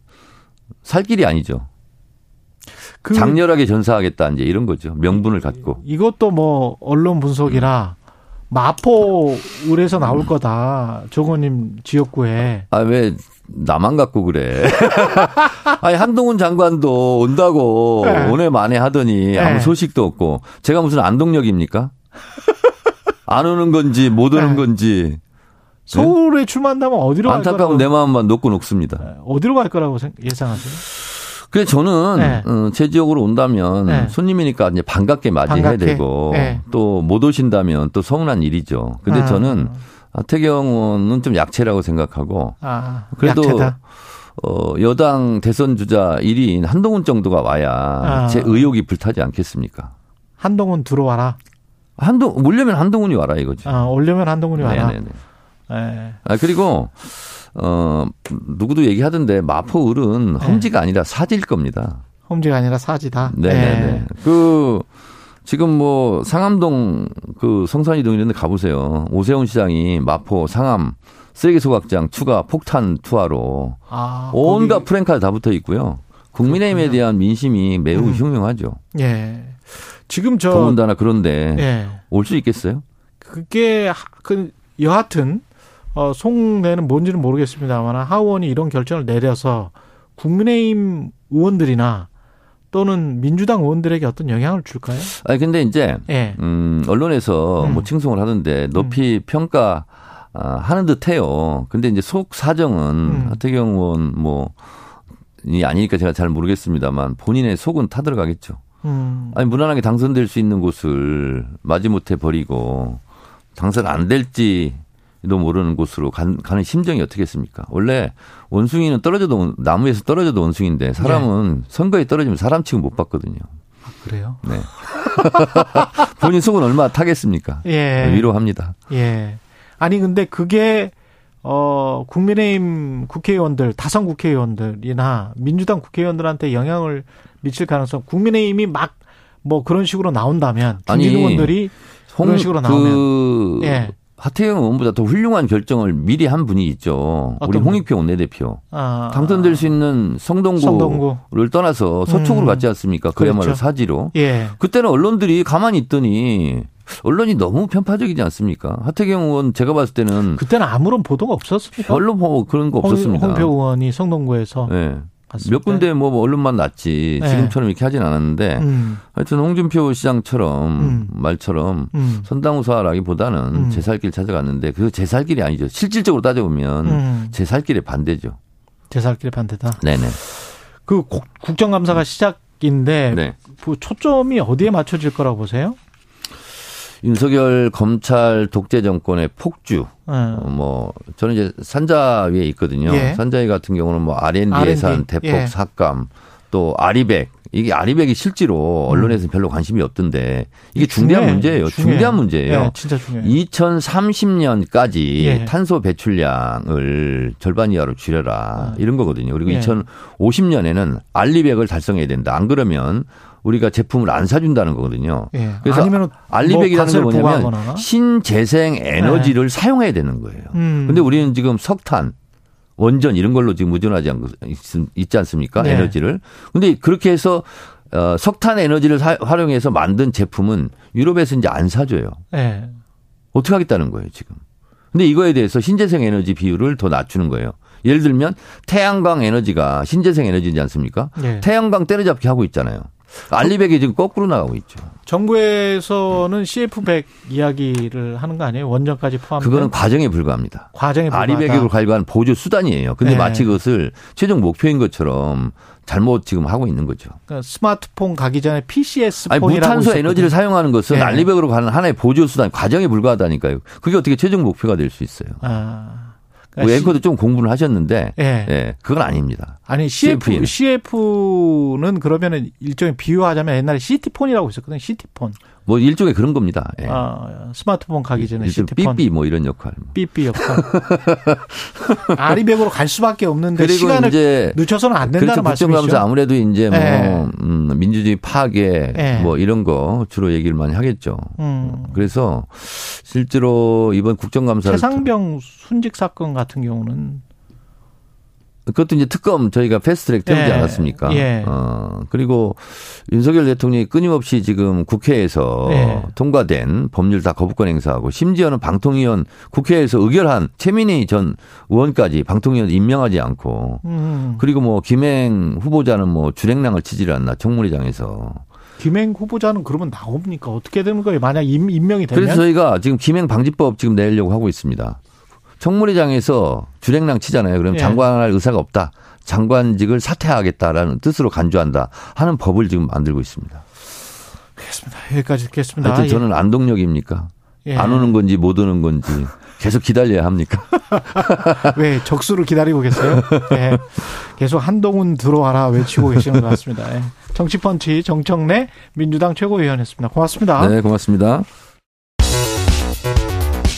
살 길이 아니죠. 그 장렬하게 전사하겠다 이제 이런 거죠. 명분을 갖고. 이것도 뭐 언론 분석이라 마포 을에서 나올 거다. 정호님 지역구에. 아, 왜 나만 갖고 그래. 아니, 한동훈 장관도 온다고 네. 오늘 만에 하더니 아무 네. 소식도 없고 제가 무슨 안동역입니까? 안 오는 건지 못 오는 네. 건지 서울에 출마한다면 어디로 갈 안타까운 내 마음만 놓고 녹습니다. 네, 어디로 갈 거라고 생- 예상하세요? 그래 저는 네. 어, 제 지역으로 온다면 네. 손님이니까 이제 반갑게 맞이해야 반갑게. 되고 네. 또못 오신다면 또 서운한 일이죠. 근데 아. 저는 하태경 의원은 좀 약체라고 생각하고 아, 그래도 약체다. 어, 여당 대선 주자 1위인 한동훈 정도가 와야 아. 제 의욕이 불타지 않겠습니까? 한동훈 들어와라. 한동 올려면 한동훈이 와라 이거죠. 아, 올려면 한동훈이 와라. 네네네. 네. 아 그리고 어 누구도 얘기하던데 마포 을은 네. 험지가 아니라 사지일 겁니다. 험지가 아니라 사지다. 네네네. 네. 그 지금 뭐 상암동 그 성산이동 이런 데 가보세요. 오세훈 시장이 마포 상암 쓰레기 소각장 추가 폭탄 투하로 아, 온갖 프랭카드 다 붙어 있고요. 국민의힘에 그렇군요. 대한 민심이 매우 음. 흉흉하죠. 예. 지금 저 더군다나 그런데 예. 올수 있겠어요? 그게 하- 그 여하튼 어 속내는 뭔지는 모르겠습니다만 하원이 이런 결정을 내려서 국민의힘 의원들이나 또는 민주당 의원들에게 어떤 영향을 줄까요? 아니 근데 이제 예. 음 언론에서 음. 뭐 칭송을 하는데 높이 평가 아, 하는 듯해요. 근데 이제 속 사정은 음. 하태경 의원 뭐. 이 아니니까 제가 잘 모르겠습니다만 본인의 속은 타들어가겠죠. 음. 아니 무난하게 당선될 수 있는 곳을 마지못해 버리고 당선 안 될지 도 모르는 곳으로 간, 가는 심정이 어떻겠습니까? 원래 원숭이는 떨어져도 원- 나무에서 떨어져도 원숭인데 사람은 선거에 떨어지면 사람 취급 못 받거든요. 그래요? 네. 본인 속은 얼마나 타겠습니까? 예. 위로합니다. 예. 아니 근데 그게 어 국민의힘 국회의원들 다선 국회의원들이나 민주당 국회의원들한테 영향을 미칠 가능성 국민의힘이 막 뭐 그런 식으로 나온다면 아니, 중진 의원들이 그런 식으로 나오면 그 예. 하태경 의원보다 더 훌륭한 결정을 미리 한 분이 있죠. 우리? 홍익표 원내대표. 아, 당선될 수 있는 성동구를 성동구. 떠나서 서초구로 음. 갔지 않습니까? 그야말로 그렇죠. 사지로. 예. 그때는 언론들이 가만히 있더니 언론이 너무 편파적이지 않습니까? 하태경 의원 제가 봤을 때는 그때는 아무런 보도가 없었습니까? 별로 뭐 그런 거 홍- 없었습니다. 홍표 의원이 성동구에서 예. 갔을 몇 때. 군데 뭐 언론만 났지 네. 지금처럼 이렇게 하진 않았는데 음, 하여튼 홍준표 시장처럼 음. 말처럼 음, 선당우사라기보다는 음. 제살길 찾아갔는데 그제 살 길이 아니죠. 실질적으로 따져보면 음. 제살 길에 반대죠. 제 살길 반대다. 네네. 그 국- 국정감사가 시작인데 네. 그 초점이 어디에 맞춰질 거라고 보세요? 윤석열 검찰 독재 정권의 폭주. 예. 어, 뭐 저는 이제 산자위에 있거든요. 예. 산자위 같은 경우는 뭐 R&D R&D. 예산 대폭 예. 삭감 또 아리백 이게 아리백이 실제로 언론에서는 별로 관심이 없던데 이게 중대한 중요해. 문제예요. 중요해요. 중대한 문제예요. 예, 진짜 중요해요. 2030년까지 예. 탄소 배출량을 절반 이하로 줄여라 이런 거거든요. 그리고 예. 2050년에는 알리백을 달성해야 된다. 안 그러면 우리가 제품을 안 사준다는 거거든요. 예. 그래서 아니면은 알리백이라는 뭐 건 뭐냐면 부과하거나. 신재생 에너지를 사용해야 되는 거예요. 음. 근데 우리는 지금 석탄, 원전 이런 걸로 지금 의존하지 않, 있지 않습니까? 네. 에너지를. 근데 그렇게 해서 어, 석탄 에너지를 사- 활용해서 만든 제품은 유럽에서 이제 안 사줘요. 예. 어떻게 하겠다는 거예요, 지금. 근데 이거에 대해서 신재생 에너지 비율을 더 낮추는 거예요. 예를 들면 태양광 에너지가 신재생 에너지지 않습니까? 예. 태양광 때려잡기 하고 있잖아요. 알리백이 지금 거꾸로 나가고 있죠. 정부에서는 CF100 이야기를 하는 거 아니에요? 원전까지 포함된 그거는 과정에 불과합니다. 과정에 불과하다. 아리백으로 관련 보조 수단이에요. 근데 네. 마치 그것을 최종 목표인 것처럼 잘못 지금 하고 있는 거죠. 그러니까 스마트폰 가기 전에 PCS 아니 폰이라고 무탄소. 에너지를 사용하는 것은 네. 알리백으로 가는 하나의 보조 수단, 과정에 불과하다니까요. 그게 어떻게 최종 목표가 될 수 있어요. 아. 뭐 그러니까 앵커도 좀 공부를 하셨는데, 예. 예, 그건 아닙니다. 아니 CF CF는. CF는 그러면은 일종의 비유하자면 옛날에 CT폰이라고 있었거든요. CT폰. 뭐 일종의 그런 겁니다. 예. 아, 스마트폰 가기 전에 CT폰. 삐삐 뭐 이런 역할. 삐삐 역할. 아리백으로 갈 수밖에 없는데 그리고 시간을 이제 늦춰서는 안 된다는 그렇죠. 말씀이죠. 국정감사 아무래도 이제 뭐 예. 음, 민주주의 파괴 예. 뭐 이런 거 주로 얘기를 많이 하겠죠. 음. 그래서 실제로 이번 국정감사를 최상병 순직 사건 같은 경우는 그것도 이제 특검 저희가 패스트트랙 태우지 예. 않았습니까? 예. 어, 그리고 윤석열 대통령이 끊임없이 지금 국회에서 네. 통과된 법률 다 거부권 행사하고 심지어는 방통위원 국회에서 의결한 최민희 전 의원까지 방통위원 임명하지 않고 음. 그리고 뭐 김행 후보자는 뭐 주랭랑을 치지를 않나 청문회장에서 김행 후보자는 그러면 나옵니까? 어떻게 되는 거예요? 만약 임, 임명이 되면 그래서 저희가 지금 김행 방지법 지금 내려고 하고 있습니다. 청문회장에서 주랭랑 치잖아요. 그럼 예. 장관할 의사가 없다. 장관직을 사퇴하겠다라는 뜻으로 간주한다 하는 법을 지금 만들고 있습니다. 알겠습니다. 여기까지 듣겠습니다. 하여튼 저는 안동역입니까? 예. 안 오는 건지 못 오는 건지 계속 기다려야 합니까? 왜 적수를 기다리고 계세요? 예. 계속 한동훈 들어와라 외치고 계시는 것 같습니다. 예. 정치펀치 정청래 민주당 최고위원이었습니다. 고맙습니다. 네, 고맙습니다.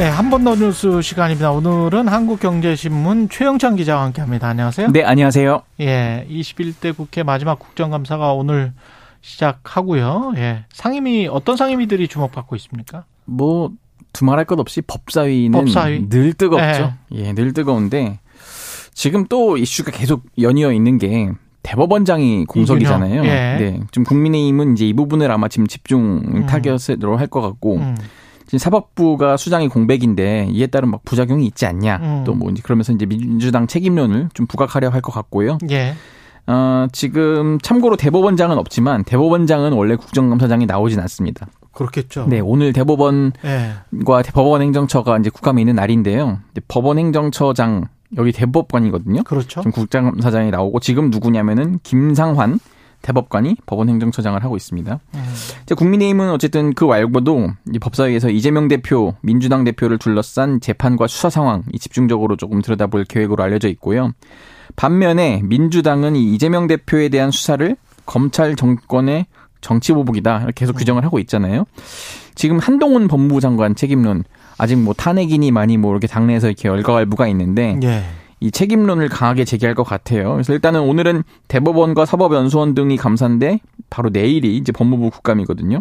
네, 한 번 더 뉴스 시간입니다. 오늘은 한국경제신문 최영찬 기자와 함께합니다. 안녕하세요. 네, 안녕하세요. 예, 21대 국회 마지막 국정감사가 오늘 시작하고요. 예, 상임위 어떤 상임위들이 주목받고 있습니까? 뭐 두말할 것 없이 법사위는 법사위. 늘 뜨겁죠. 예, 늘 뜨거운데 지금 또 이슈가 계속 연이어 있는 게 대법원장이 공석이잖아요. 예. 네, 좀 국민의힘은 이제 이 부분을 아마 지금 집중 타겟으로 할것 같고 음, 지금 사법부가 수장이 공백인데 이에 따른 막 부작용이 있지 않냐. 음. 또뭐 이제 그러면서 이제 민주당 책임론을 좀 부각하려 할 것 같고요. 예, 어, 지금 참고로 대법원장은 없지만 대법원장은 원래 국정감사장이 나오진 않습니다. 그렇겠죠. 네, 오늘 대법원 예, 과 법원 행정처가 이제 국감에 있는 날인데요. 법원 행정처장 여기 대법관이거든요. 그렇죠. 지금 국장사장이 나오고 지금 누구냐면은 김상환 대법관이 법원 행정처장을 하고 있습니다. 음, 이제 국민의힘은 어쨌든 그 말고도 이 법사위에서 이재명 대표, 민주당 대표를 둘러싼 재판과 수사 상황 이 집중적으로 조금 들여다볼 계획으로 알려져 있고요. 반면에 민주당은 이 이재명 대표에 대한 수사를 검찰 정권의 정치 보복이다 이렇게 계속 규정을 하고 있잖아요. 지금 한동훈 법무부 장관 책임론 아직 뭐 탄핵이니 많이 뭐 이렇게 당내에서 이렇게 열거할부가 있는데 예, 이 책임론을 강하게 제기할 것 같아요. 그래서 일단은 오늘은 대법원과 사법연수원 등이 감사인데 바로 내일이 이제 법무부 국감이거든요.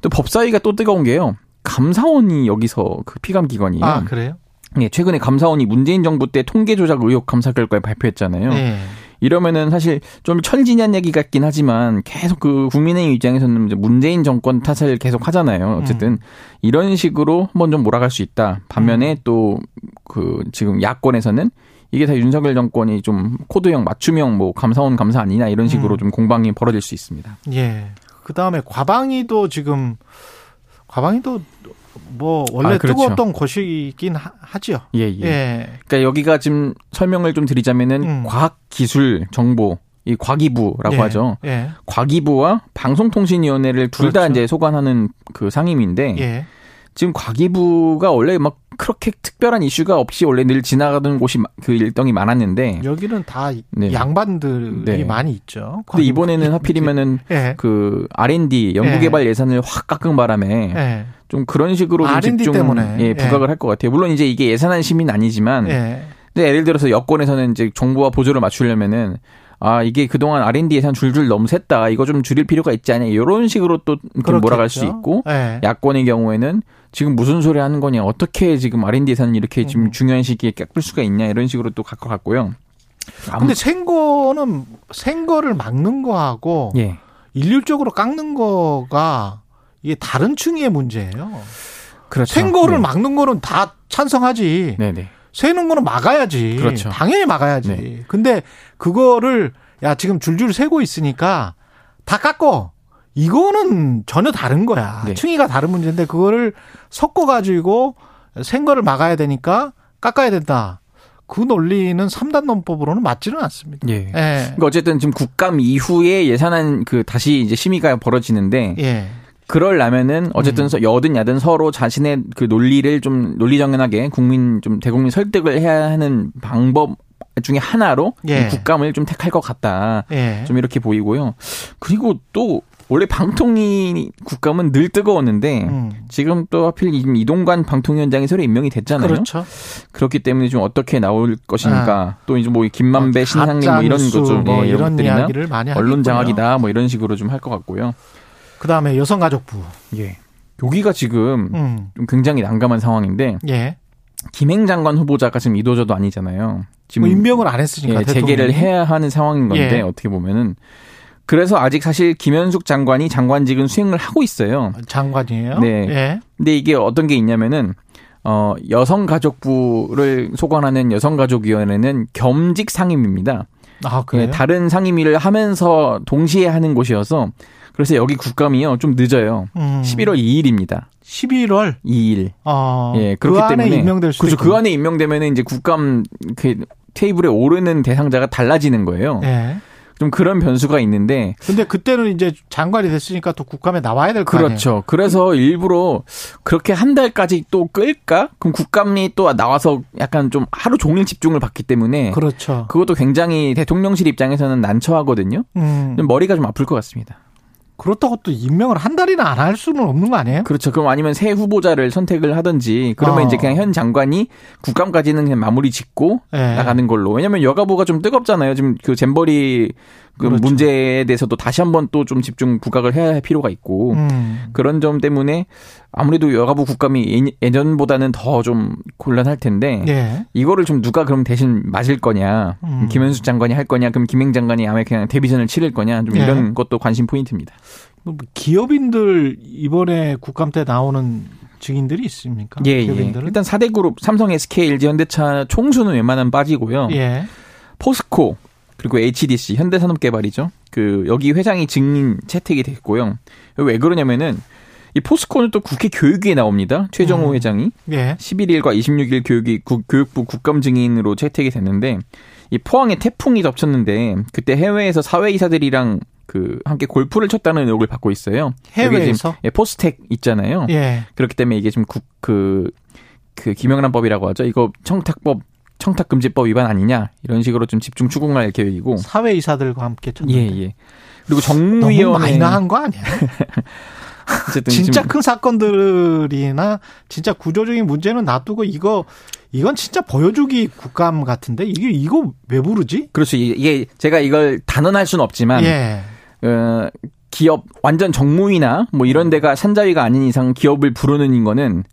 또 법사위가 또 뜨거운 게요. 감사원이 여기서 그 피감 기관이에요. 아 그래요? 예, 최근에 감사원이 문재인 정부 때 통계 조작 의혹 감사 결과를 발표했잖아요. 예, 이러면은 사실 좀 철진한 얘기 같긴 하지만 계속 그 국민의힘 입장에서는 이제 문재인 정권 탓을 계속 하잖아요. 어쨌든 이런 식으로 한번 좀 몰아갈 수 있다. 반면에 또그 지금 야권에서는 이게 다 윤석열 정권이 좀 코드형 맞춤형 뭐 감사원 감사 아니냐 이런 식으로 음. 좀 공방이 벌어질 수 있습니다. 예. 그 다음에 과방위도 지금 과방위도 뭐 원래 아, 그렇죠. 뜨거웠던 곳이긴 하, 하죠. 예, 예. 예. 그러니까 여기가 지금 설명을 좀 드리자면은 음. 과학기술 정보 이 과기부라고 예, 하죠. 예. 과기부와 방송통신위원회를 둘다 그렇죠. 이제 소관하는 그 상임인데 예. 지금 과기부가 원래 막 그렇게 특별한 이슈가 없이 원래 늘 지나가던 곳이 마- 그 일정이 많았는데 여기는 다 네. 양반들이 네. 많이 있죠. 근데 이번에는 하필이면은 예. 그 R&D 연구개발 예산을 확 깎은 바람에 예. 좀 그런 식으로 좀 R&D 집중 때문에. 예, 예. 부각을 할 것 같아요. 물론 이제 이게 예산한 시민 아니지만 예. 근데 예를 들어서 여권에서는 이제 정부와 보조를 맞추려면은 아 이게 그동안 R&D 예산 줄줄 너무 셌다 이거 좀 줄일 필요가 있지 않냐 이런 식으로 또좀 몰아갈 수. 있고 예. 야권의 경우에는 지금 무슨 소리 하는 거냐 어떻게 지금 R&D 예산을 이렇게 음. 지금 중요한 시기에 깎을 수가 있냐 이런 식으로 또 갈 것 같고요. 근데 생거는 생거를 막는 거하고 예 일률적으로 깎는 거가 이게 다른 층의 문제예요. 그렇죠. 생거를 네. 막는 거는 다 찬성하지. 네네 세는 거는 막아야지. 그렇죠. 당연히 막아야지. 네. 근데 그거를 야 지금 줄줄 세고 있으니까 다 깎어. 이거는 전혀 다른 거야. 네. 층위가 다른 문제인데 그거를 섞어 가지고 생 거를 막아야 되니까 깎아야 된다. 그 논리는 삼단 논법으로는 맞지는 않습니다. 예. 예. 그러니까 어쨌든 지금 국감 이후에 예산안 그 다시 이제 심의가 벌어지는데 예. 그럴라면은 어쨌든 서 여든 야든 서로 자신의 그 논리를 좀 논리정연하게 국민 좀 대국민 설득을 해야 하는 방법 중에 하나로 예. 이 국감을 좀 택할 것 같다. 예. 좀 이렇게 보이고요. 그리고 또 원래 방통위 국감은 늘 뜨거웠는데 음. 지금 또 하필 이- 이동관 방통위원장이 새로 임명이 됐잖아요. 그렇죠. 그렇기 때문에 좀 어떻게 나올 것인가. 아. 또 이제 뭐 김만배, 신상림 가짜 뭐 이런 뉴스 것좀 뭐 예, 이런 것들이나 이야기를 많이 언론. 장악이다 뭐 이런 식으로 좀 할 것 같고요. 그 다음에 여성가족부. 예. 여기가 지금 음. 좀 굉장히 난감한 상황인데 예. 김행 장관 후보자가 지금 이도저도 아니잖아요. 지금 뭐 임명을 안 했으니까 예, 재개를. 해야 하는 상황인 건데 예. 어떻게 보면은 그래서 아직 사실 김현숙 장관이 장관직은 수행을 하고 있어요. 장관이에요. 네. 예. 근데 이게 어떤 게 있냐면은 어 여성가족부를 소관하는 여성가족위원회는 겸직 상임입니다. 아 그래요. 예, 다른 상임위를 하면서 동시에 하는 곳이어서 그래서 여기 국감이요 좀 늦어요. 음. 11월 2일입니다. 11월. 2일. 어. 예, 그 그렇기 안에 때문에 임명될 수도 그렇죠. 있고. 그 안에 임명되면 이제 국감 그 테이블에 오르는 대상자가 달라지는 거예요. 예. 좀 그런 변수가 있는데 근데 그때는 이제 장관이 됐으니까 또 국감에 나와야 될 거 아니에요. 그렇죠. 그래서 일부러 그렇게 한 달까지 또 끌까? 그럼 국감이 또 나와서 약간 좀 하루 종일 집중을 받기 때문에 그렇죠. 그것도 굉장히 대통령실 입장에서는 난처하거든요. 음. 좀 머리가 좀 아플 것 같습니다. 그렇다고 또 임명을 한 달이나 안 할 수는 없는 거 아니에요? 그렇죠. 그럼 아니면 새 후보자를 선택을 하든지 그러면 어. 이제 그냥 현 장관이 국감까지는 그냥 마무리 짓고 예. 나가는 걸로. 왜냐면 여가부가 좀 뜨겁잖아요. 지금 그 잼버리 그 그렇죠. 문제에 대해서도 다시 한번 또 좀 집중 부각을 해야 할 필요가 있고 음. 그런 점 때문에 아무래도 여가부 국감이 예- 예전보다는 더 좀 곤란할 텐데 예. 이거를 좀 누가 그럼 대신 맞을 거냐 음. 김현수 장관이 할 거냐 그럼 김행 장관이 아마 그냥 데뷔전을 치를 거냐 좀 예. 이런 것도 관심 포인트입니다. 뭐 기업인들 이번에 국감 때 나오는 증인들이 있습니까? 예, 예. 기업인들은 일단 4대 그룹 삼성, SK, LG, 현대차 총수는 웬만하면 빠지고요. 예. 포스코 그리고 HDC 현대산업개발이죠. 그 여기 회장이 증인 채택이 됐고요. 왜 그러냐면은 이 포스코는 또 국회 교육위에 나옵니다. 최정호 음. 회장이 예. 11일과 26일 교육위 국, 교육부 국감 증인으로 채택이 됐는데 이 포항에 태풍이 덮쳤는데 그때 해외에서 사회 이사들이랑 그 함께 골프를 쳤다는 의혹을 받고 있어요. 해외에서? 예, 포스텍 있잖아요. 예. 그렇기 때문에 이게 지금 국, 그, 그 김영란법이라고 하죠. 이거 청탁법, 청탁금지법 위반 아니냐 이런 식으로 좀 집중 추궁할 계획이고. 사회 이사들과 함께 쳤는데 예 예. 그리고 너무 정무위원회 마이너한 거 아니야? 어쨌든 진짜 큰 사건들이나 진짜 구조적인 문제는 놔두고 이거 이건 진짜 보여주기 국감 같은데 이게 이거 왜 부르지? 그렇죠. 이게- 이게 제가 이걸 단언할 수는 없지만 예. 어, 기업 완전 정무위나 뭐 이런 데가 산자위가 아닌 이상 기업을 부르는 거는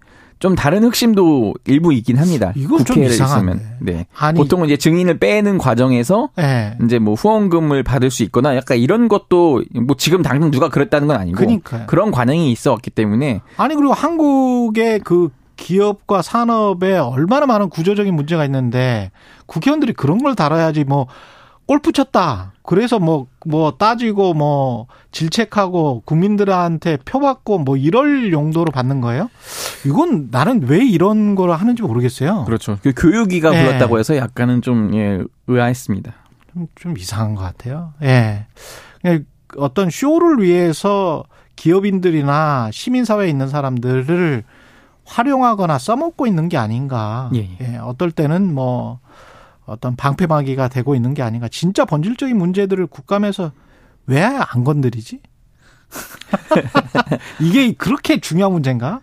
좀 다른 흑심도 일부 있긴 합니다. 이건 좀 국회를 이상한데. 있으면. 네. 아니 보통은 이제 증인을 빼는 과정에서 예. 이제 뭐 후원금을 받을 수 있거나 약간 이런 것도 뭐 지금 당장 누가 그랬다는 건 아니고 그러니까요. 런 관행이 있어 왔기 때문에 아니 그리고 한국의 그 기업과 산업에 얼마나 많은 구조적인 문제가 있는데 국회의원들이 그런 걸 다뤄야지 뭐 골프 쳤다. 그래서 뭐, 뭐 따지고 뭐 질책하고 국민들한테 표받고 뭐 이럴 용도로 받는 거예요? 이건 나는 왜 이런 걸 하는지 모르겠어요. 그렇죠. 그 교육위가 네. 불렀다고 해서 약간은 좀 예, 의아했습니다. 좀, 좀 이상한 것 같아요. 예. 그냥 어떤 쇼를 위해서 기업인들이나 시민사회에 있는 사람들을 활용하거나 써먹고 있는 게 아닌가. 예, 예. 어떨 때는 뭐 어떤 방패막이가 되고 있는 게 아닌가. 진짜 본질적인 문제들을 국감에서 왜 안 건드리지? 이게 그렇게 중요한 문제인가?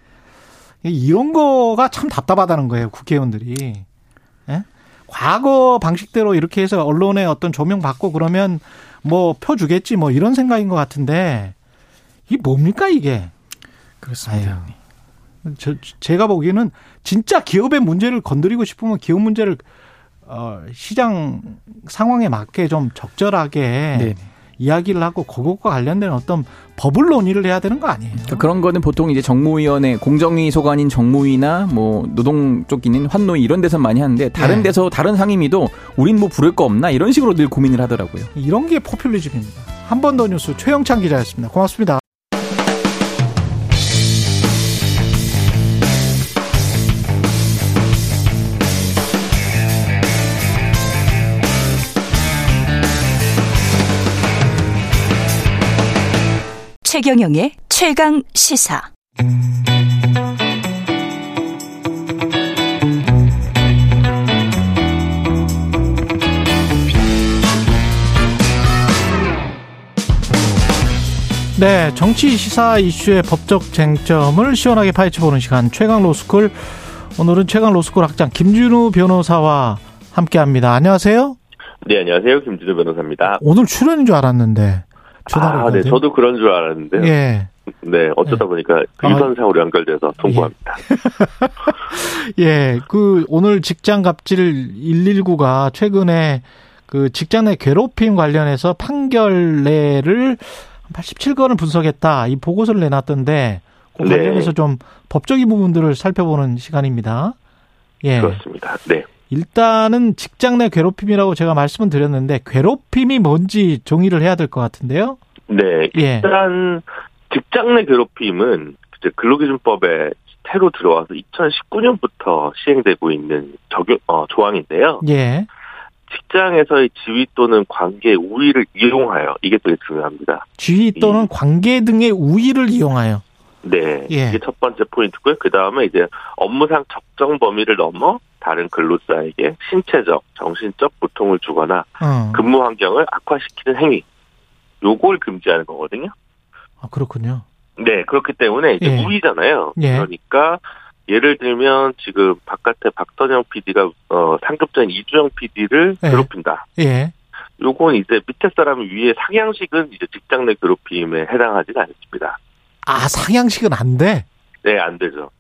이런 거가 참 답답하다는 거예요, 국회의원들이. 예? 과거 방식대로 이렇게 해서 언론에 어떤 조명 받고 그러면 뭐 표 주겠지 뭐 이런 생각인 것 같은데 이게 뭡니까 이게? 그렇습니다. 아유, 저, 제가 보기에는 진짜 기업의 문제를 건드리고 싶으면 기업 문제를 어, 시장 상황에 맞게 좀 적절하게 네. 이야기를 하고 그것과 관련된 어떤 법을 논의를 해야 되는 거 아니에요? 그러니까 그런 거는 보통 이제 정무위원회, 공정위 소관인 정무위나 뭐 노동 쪽 있는 환노위 이런 데서 많이 하는데 다른 네. 데서 다른 상임위도 우린 뭐 부를 거 없나 이런 식으로 늘 고민을 하더라고요. 이런 게 포퓰리즘입니다. 한 번 더 뉴스 최영찬 기자였습니다. 고맙습니다. 최경영의 최강 시사. 네, 정치 시사 이슈의 법적 쟁점을 시원하게 파헤쳐보는 시간 최강 로스쿨 오늘은 최강 로스쿨 학장 김준우 변호사와 함께합니다. 안녕하세요. 네, 안녕하세요. 김준우 변호사입니다. 오늘 출연인 줄 알았는데 전화를 아, 네, 저도 그런 줄 알았는데요. 예. 네, 어쩌다 보니까 유선상으로 연결돼서 통보합니다. 예, 그 오늘 직장 갑질 119가 최근에 그 직장 내 괴롭힘 관련해서 판결례를 87건을 분석했다. 이 보고서를 내놨던데 그 네. 관련해서 좀 법적인 부분들을 살펴보는 시간입니다. 예. 그렇습니다. 네. 일단은 직장 내 괴롭힘이라고 제가 말씀을 드렸는데 괴롭힘이 뭔지 정의를 해야 될 것 같은데요. 네, 예. 일단 직장 내 괴롭힘은 이제 근로기준법에 새로 들어와서 2019년부터 시행되고 있는 적용 어, 조항인데요. 예. 직장에서의 지위 또는 관계 우위를 이용하여 이게 되게 중요합니다. 지위 또는 관계 등의 우위를 이용하여. 네, 예. 이게 첫 번째 포인트고요. 그 다음에 이제 업무상 적정 범위를 넘어 다른 근로자에게 신체적, 정신적 고통을 주거나 어. 근무 환경을 악화시키는 행위, 요걸 금지하는 거거든요. 아, 그렇군요. 네, 그렇기 때문에 이제 예. 우위잖아요. 예. 그러니까 예를 들면 지금 바깥에 박선영 PD가 어, 상급자인 이주영 PD를 예. 괴롭힌다. 예. 요건 이제 밑에 사람이 위에 상향식은 이제 직장 내 괴롭힘에 해당하지는 않습니다. 아, 상향식은 안 돼? 네, 안 되죠.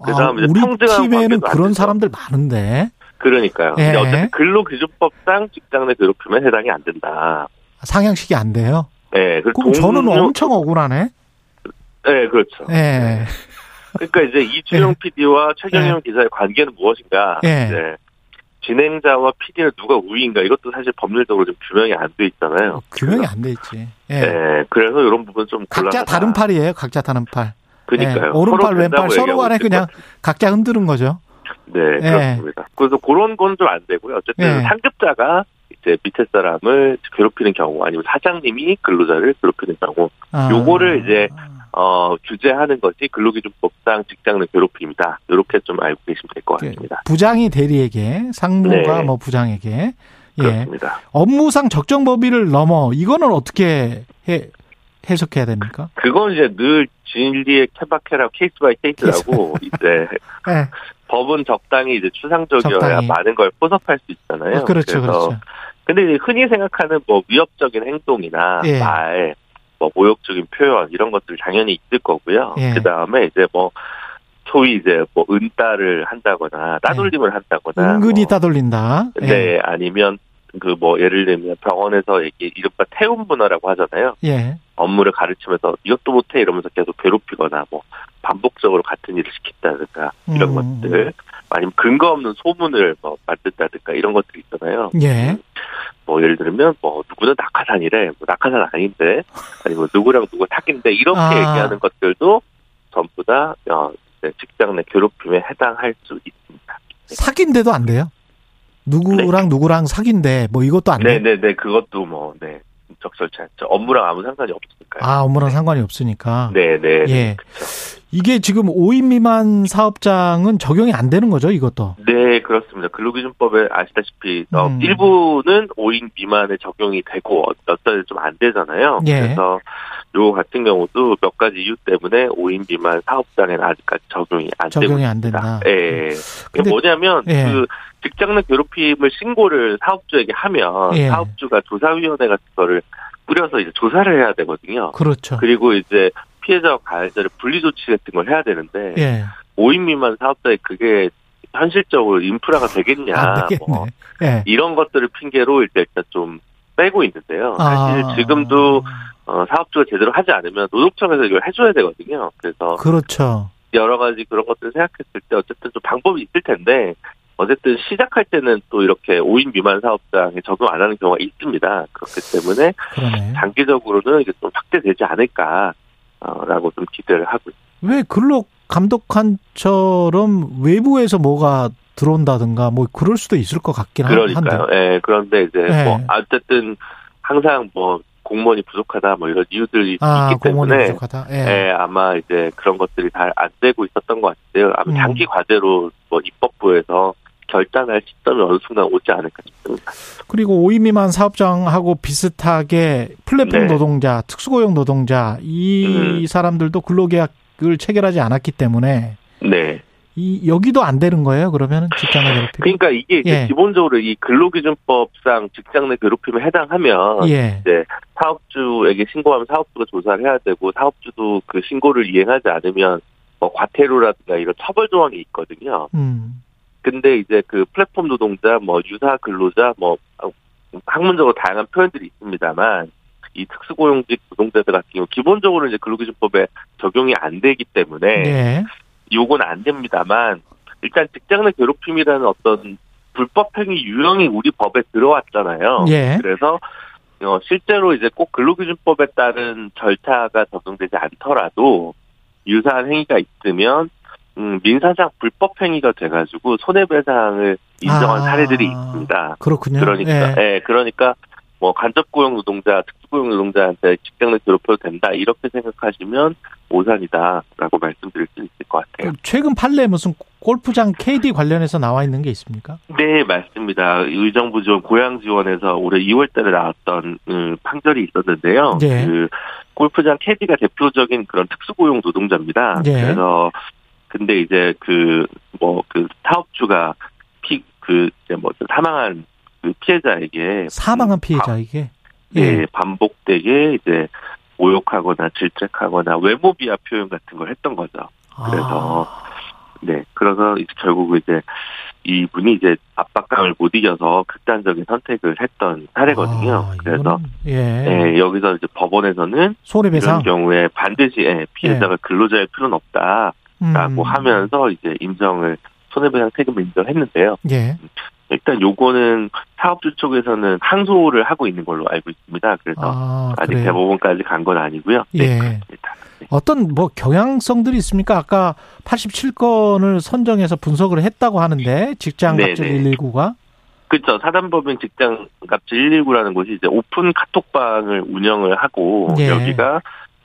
아, 그다음에 이제 우리 팀에는 그런. 사람들 많은데. 그러니까요. 예. 근데 어쨌든 근로기준법상 직장 내 괴롭힘에 해당이 안 된다. 상향식이 안 돼요? 네, 그 그럼 저는 동료- 엄청 억울하네. 네, 그렇죠. 예. 그러니까 이제 이주영 PD와 최경영 기자의 관계는 무엇인가? 예. 이제 진행자와 PD는 누가 우위인가? 이것도 사실 법률적으로 좀 규명이 안 돼 있잖아요. 규명이 안 돼 있지. 예. 네, 그래서 이런 부분 좀 각자 곤란하다. 다른 팔이에요. 각자 다른 팔. 그러니까요. 예. 오른팔, 왼팔 서로 간에 그냥. 각자 흔드는 거죠. 네, 예. 그렇습니다. 그래서 그런 건 좀 안 되고요. 어쨌든 예. 상급자가 이제 밑에 사람을 괴롭히는 경우 아니면 사장님이 근로자를 괴롭히는 경우 아. 요거를 이제 어, 규제하는 것이 근로기준법상 직장 내 괴롭힘이다. 이렇게 좀 알고 계시면 될 것 같습니다. 부장이 대리에게, 상무가 네. 뭐 부장에게. 예. 그렇습니다. 업무상 적정 범위를 넘어 이거는 어떻게 해, 해석해야 됩니까? 그건 이제 늘 진리의 케바케라 case by case라고 이제 예. 법은 적당히 이제 추상적이어야 적당히. 많은 걸 포섭할 수 있잖아요. 어, 그렇죠, 그렇죠. 근데 흔히 생각하는 뭐 위협적인 행동이나 예. 말, 뭐 모욕적인 표현 이런 것들 당연히 있을 거고요. 예. 그 다음에 이제 뭐 소위 이제 뭐 은따를 한다거나 따돌림을 한다거나 은근히 뭐 따돌린다. 예. 네, 아니면 그 뭐 예를 들면 병원에서 이게 이른바 태움 문화라고 하잖아요. 예. 업무를 가르치면서 이것도 못해 이러면서 계속 괴롭히거나 뭐 반복적으로 같은 일을 시킨다든가 이런 음. 것들 아니면 근거 없는 소문을 뭐 만든다든가 이런 것들이 있잖아요. 예. 뭐 예를 들면 뭐 누구는 낙하산이래, 뭐 낙하산 아닌데, 아니면 뭐 누구랑 누구 사귄데 이렇게 아. 얘기하는 것들도 전부 다 어, 직장 내 괴롭힘에 해당할 수 있습니다. 사귄데도 안 돼요? 누구랑 누구랑 사귄데 뭐 이것도 안 돼? 네, 네, 네, 그것도 뭐 네. 적절치 않죠. 업무랑 아무 상관이 없 으니까요. 아, 업무랑 상관이 없으니까. 네, 네. 예. 이게 지금 5인 미만 사업장은 적용이 안 되는 거죠, 이것도. 네, 그렇습니다. 근로기준법에 아시다시피 어, 음. 일부는 5인 미만에 적용이 되고 어떤 좀안 되잖아요. 예. 그래서 요 같은 경우도 몇 가지 이유 때문에 5인 미만 사업장에는 아직까지 적용이 안 되고 적용이 안. 된다. 예. 근데- 뭐냐면 예. 그 직장 내 괴롭힘을 신고를 사업주에게 하면 예. 사업주가 조사위원회 같은 거를 꾸려서 이제 조사를 해야 되거든요. 그렇죠. 그리고 이제 피해자와 가해자를 분리 조치 같은 걸 해야 되는데 예. 5인 미만 사업자에 그게 현실적으로 인프라가 되겠냐. 뭐 예. 이런 것들을 핑계로 일단 일단 좀 빼고 있는데요. 사실 아. 지금도 어, 사업주가 제대로 하지 않으면 노동청에서 이걸 해줘야 되거든요. 그래서 그렇죠. 여러 가지 그런 것들을 생각했을 때 어쨌든 좀 방법이 있을 텐데 어쨌든 시작할 때는 또 이렇게 5인 미만 사업장에 적용 안 하는 경우가 있습니다. 그렇기 때문에 그러네. 장기적으로는 이게 좀 확대되지 않을까라고 좀 기대를 하고 있습니다. 왜 근로 감독관처럼 외부에서 뭐가 들어온다든가 뭐 그럴 수도 있을 것 같긴 한- 그러니까요. 한데. 예, 그런데 이제 네. 뭐 어쨌든 항상 뭐 공무원이 부족하다 뭐 이런 이유들이 아, 있기 공무원이 때문에 부족하다. 예. 예, 아마 이제 그런 것들이 잘 안 되고 있었던 것 같아요. 아마 음. 장기 과제로 뭐 입법부에서 결단할 시점이 어느 순간 오지 않을까 싶습니다. 그리고 5인 미만 사업장하고 비슷하게 플랫폼 네. 노동자, 특수고용 노동자 이 음. 사람들도 근로계약을 체결하지 않았기 때문에 네. 이 여기도 안 되는 거예요. 그러면 직장 내 괴롭힘. 그러니까 이게 예. 기본적으로 이 근로기준법상 직장 내 괴롭힘에 해당하면 예. 이제 사업주에게 신고하면 사업주가 조사를 해야 되고 사업주도 그 신고를 이행하지 않으면 뭐 과태료라든가 이런 처벌 조항이 있거든요. 음. 근데 이제 그 플랫폼 노동자, 뭐 유사 근로자, 뭐 학문적으로 다양한 표현들이 있습니다만 이 특수고용직 노동자들 같은 경우 기본적으로 이제 근로기준법에 적용이 안 되기 때문에 예. 요건 안 됩니다만 일단 직장 내 괴롭힘이라는 어떤 불법 행위 유형이 우리 법에 들어왔잖아요. 예. 그래서 어, 실제로 이제 꼭 근로기준법에 따른 절차가 적용되지 않더라도 유사한 행위가 있으면 음, 민사상 불법 행위가 돼가지고 손해배상을 인정한 아, 사례들이 있습니다. 그렇군요. 그러니까, 예. 예, 그러니까 뭐 간접 고용 노동자, 특수 고용 노동자한테 직장 내 괴롭혀도 된다 이렇게 생각하시면 오산이다라고 말씀드릴 수 있을 것 같아요. 최근 판례 무슨 골프장 KD 관련해서 나와 있는 게 있습니까? 네, 맞습니다. 의정부 지원 고양 지원에서 올해 2월달에 나왔던 음, 판결이 있었는데요. 예. 그 골프장 캐디가 대표적인 그런 특수 고용 노동자입니다. 예. 그래서 근데 이제 그 뭐 그 사업주가 피 그 이제 뭐 사망한 그 피해자에게 사망한 피해자에게. 네, 예. 반복되게 이제 모욕하거나 질책하거나 외모 비하 표현 같은 걸 했던 거죠. 그래서 아. 네, 그래서 이제 결국 이제 이 분이 이제 압박감을 못 이겨서 극단적인 선택을 했던 사례거든요. 아, 그래서 예. 네, 여기서 이제 법원에서는 손해배상. 이런 경우에 반드시 예, 피해자가 근로자일 필요는 없다 라고 음. 하면서 이제 인정을 손해배상 책임을 인정했는데요. 예. 일단 요거는 사업주 쪽에서는 항소를 하고 있는 걸로 알고 있습니다. 그래서 아, 아, 직? 대법원까지 간 건 아니고요. 예. 네, 그렇습니다. 어떤 뭐 경향성들이 있습니까? 아까 87건을 선정해서 분석을 했다고 하는데 직장 네, 갑질 네. 119가 그렇죠. 사단법인 직장갑질 119라는 곳이 이제 오픈 카톡방을 운영을 하고 예. 여기가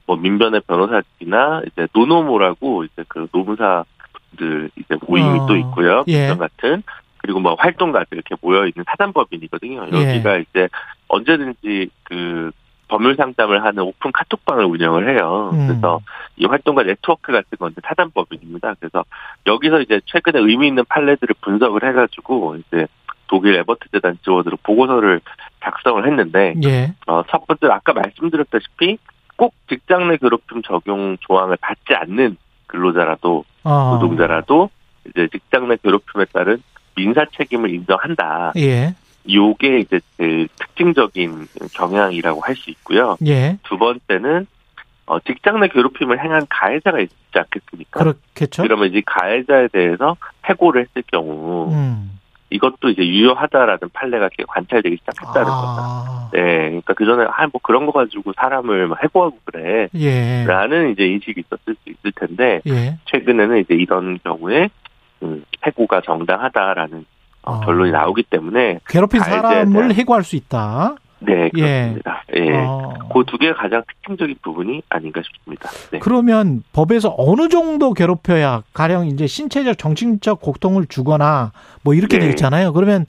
뭐 민변의 변호사들이나 이제 노노모라고 이제 그 노무사들 이제 모임이 어, 또 있고요. 예. 민변 같은 그리고 뭐 활동가들 이렇게 모여 있는 사단법인이거든요. 예. 여기가 이제 언제든지 그 법률 상담을 하는 오픈 카톡방을 운영을 해요. 음. 그래서 이 활동가 네트워크 같은 건데 사단법인입니다. 그래서 여기서 이제 최근에 의미 있는 판례들을 분석을 해가지고 이제 독일 에버트 재단 지원으로 보고서를 작성을 했는데 예. 어, 첫 번째 아까 말씀드렸다시피 꼭 직장 내 괴롭힘 적용 조항을 받지 않는 근로자라도 어. 노동자라도 이제 직장 내 괴롭힘에 따른 민사 책임을 인정한다. 예. 요게 이제 그 특징적인 경향이라고 할 수 있고요. 예. 두 번째는 어, 직장 내 괴롭힘을 행한 가해자가 있지 않겠습니까? 그렇겠죠. 그러면 이제 가해자에 대해서 해고를 했을 경우 음. 이것도 이제 유효하다라는 판례가 관찰되기 시작했다는. 아. 네, 그러니까 그 전에 아뭐 그런 거 가지고 사람을 막 해고하고 그래. 예. 라는 이제 인식이 있었을 수 있을 텐데 예. 최근에는 이제 이런 경우에 음, 해고가 정당하다라는 어, 아. 결론이 나오기 때문에 괴롭힌 사람을 대한- 해고할 수 있다. 네 예. 그렇습니다. 예, 어. 그두 개가 가장 특징적인 부분이 아닌가 싶습니다. 네. 그러면 법에서 어느 정도 괴롭혀야 가령 이제 신체적 정신적 고통을 주거나 뭐 이렇게 돼 네. 있잖아요. 그러면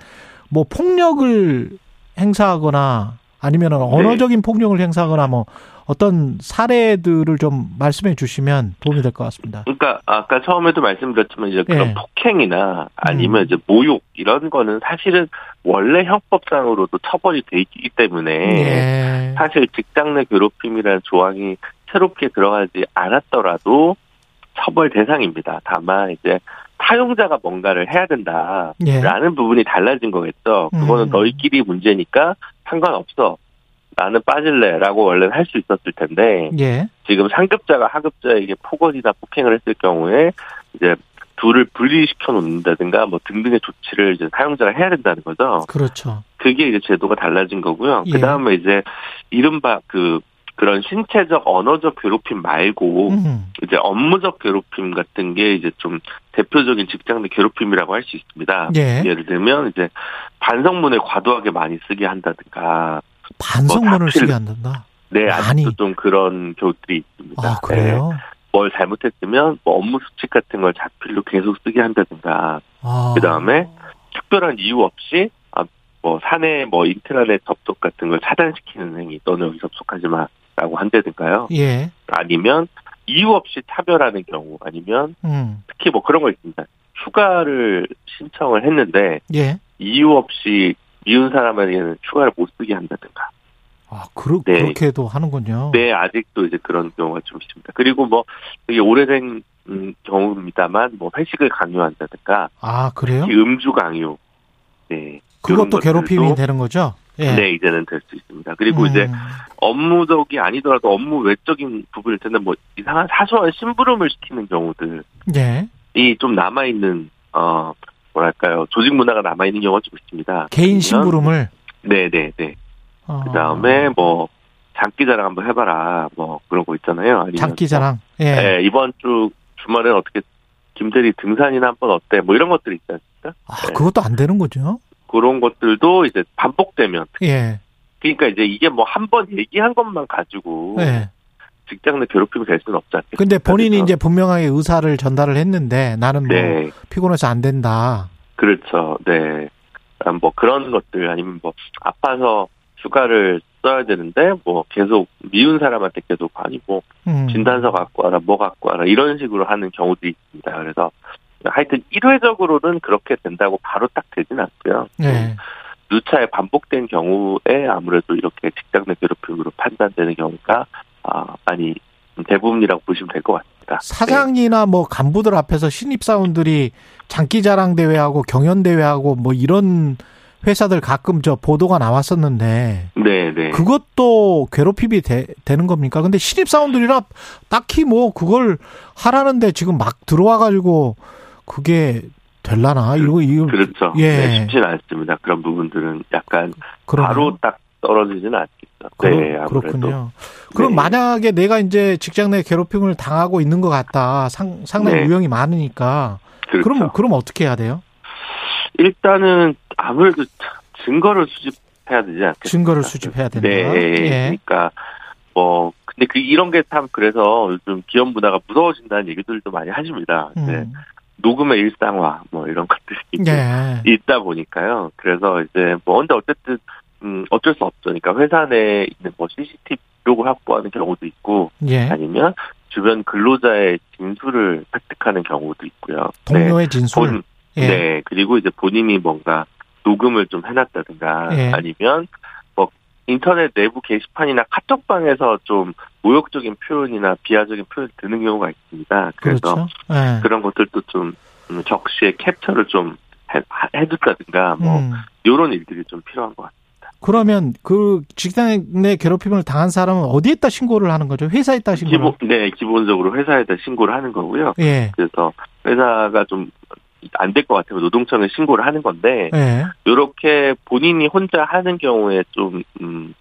뭐 폭력을 행사하거나 아니면 네. 언어적인 폭력을 행사하거나 뭐 어떤 사례들을 좀 말씀해 주시면 도움이 될 것 같습니다. 그러니까 아까 처음에도 말씀드렸지만 이제 그런 예. 폭행이나 아니면 음. 이제 모욕 이런 거는 사실은 원래 형법상으로도 처벌이 돼 있기 때문에 예. 사실 직장 내 괴롭힘이라는 조항이 새롭게 들어가지 않았더라도 처벌 대상입니다. 다만 이제 사용자가 뭔가를 해야 된다라는 예. 부분이 달라진 거겠죠. 그거는 음. 너희끼리 문제니까 상관없어. 나는 빠질래라고 원래는 할 수 있었을 텐데 예. 지금 상급자가 하급자에게 폭언이나 폭행을 했을 경우에 이제 둘을 분리시켜 놓는다든가 뭐 등등의 조치를 이제 사용자가 해야 된다는 거죠. 그렇죠. 그게 이제 제도가 달라진 거고요. 예. 그 다음에 이제 이른바 그 그런 신체적 언어적 괴롭힘 말고 음. 이제 업무적 괴롭힘 같은 게 이제 좀 대표적인 직장 내 괴롭힘이라고 할 수 있습니다. 예. 예를 들면 이제 반성문을 과도하게 많이 쓰게 한다든가 반성문을 뭐 쓰게 한단다. 네. 아직도 좀 그런 교들이 있습니다. 아, 그래요? 네, 뭘 잘못했으면 뭐 업무 수칙 같은 걸 자필로 계속 쓰게 한다든가 아. 그다음에 특별한 이유 없이 아, 뭐 사내 뭐 인트라넷 접속 같은 걸 차단시키는 행위 너는 여기 접속하지 마라고 한다든가요. 예. 아니면 이유 없이 차별하는 경우 아니면 음. 특히 뭐 그런 거 있습니다. 휴가를 신청을 했는데 예. 이유 없이 미운 사람에게는 휴가를 못 쓰게 한다든가. 아, 그러, 네. 그렇게도 하는군요. 네, 아직도 이제 그런 경우가 좀 있습니다. 그리고 뭐 되게 오래된 음, 경우입니다만 뭐 회식을 강요한다든가 아, 그래요? 음주 강요. 네. 그것도 괴롭힘이 되는 거죠? 예. 네, 이제는 될 수 있습니다. 그리고 음. 이제 업무적이 아니더라도 업무 외적인 부분일 텐데 뭐 이상한 사소한 심부름을 시키는 경우들이 예. 좀 남아 있는 어 뭐랄까요 조직 문화가 남아 있는 경우가 좀 있습니다. 개인 심부름을. 네, 네, 네. 어, 그 다음에 뭐 장기자랑 한번 해봐라 뭐 그런 거 있잖아요. 아니면 장기자랑. 뭐, 예. 네, 이번 주 주말에는 어떻게 김대리 등산이나 한번 어때? 뭐 이런 것들이 있지 않습니까? 아, 그것도 안 되는 거죠? 그런 것들도 이제 반복되면 예. 그러니까 이제 이게 뭐 한 번 얘기한 것만 가지고 예. 직장 내 괴롭힘이 될 수는 없지 않겠습니까? 근데 본인이 그래서 이제 분명하게 의사를 전달을 했는데 나는 뭐 네, 피곤해서 안 된다. 그렇죠. 네. 아, 뭐 그런 것들 아니면 뭐 아파서 휴가를 써야 되는데 뭐 계속 미운 사람한테 계속 아니 뭐 음. 진단서 갖고 와라 뭐 갖고 와라 이런 식으로 하는 경우도 있습니다. 그래서 하여튼 일회적으로는 그렇게 된다고 바로 딱 되진 않고요. 예. 누차에 반복된 경우에 아무래도 이렇게 직장 내 괴롭힘으로 판단되는 경우가 아, 많이 대부분이라고 보시면 될 것 같습니다. 사장이나 뭐 간부들 앞에서 신입 사원들이 장기 자랑 대회하고 경연 대회하고 뭐 이런 회사들 가끔 저 보도가 나왔었는데 네, 네. 그것도 괴롭힘이 되, 는 겁니까? 근데 신입 사원들이라 딱히 뭐 그걸 하라는데 지금 막 들어와 가지고 그게 될라나 이거 이거 그렇죠. 예. 네, 쉽지는 않습니다. 그런 부분들은 약간 그러네요. 바로 딱 떨어지지는 않겠죠. 그렇, 네. 그렇군요. 그럼 네. 만약에 내가 이제 직장 내 괴롭힘을 당하고 있는 것 같다. 상, 상당히 네. 유형이 많으니까. 그렇죠. 그럼 그럼 어떻게 해야 돼요? 일단은 아무래도 증거를 수집해야 되지 않겠습니까? 증거를 수집해야 된다. 네, 예. 그러니까 뭐 근데 그 이런 게 참 그래서 요즘 기업 문화가 무서워진다는 얘기들도 많이 하십니다. 네. 음. 녹음의 일상화 뭐 이런 것들이 예. 있다 보니까요. 그래서 이제 뭐 근데 어쨌든 음 어쩔 수 없죠. 그러니까 회사 내에 있는 뭐 CCTV 기록을 확보하는 경우도 있고 예. 아니면 주변 근로자의 진술을 획득하는 경우도 있고요. 동료의 네. 진술. 본, 예. 네. 그리고 이제 본인이 뭔가 녹음을 좀 해놨다든가 예. 아니면 뭐 인터넷 내부 게시판이나 카톡방에서 좀 모욕적인 표현이나 비하적인 표현이 드는 경우가 있습니다. 그래서 그렇죠. 예. 그런 것들도 좀 음, 적시에 캡처를 좀 해, 해뒀다든가 뭐 음. 이런 일들이 좀 필요한 것 같아요. 그러면 그 직장 내 괴롭힘을 당한 사람은 어디에다 신고를 하는 거죠? 회사에다 신고를. 기본 네 기본적으로 회사에다 신고를 하는 거고요. 예. 그래서 회사가 좀 안 될 것 같으면 노동청에 신고를 하는 건데 예. 이렇게 본인이 혼자 하는 경우에 좀 음,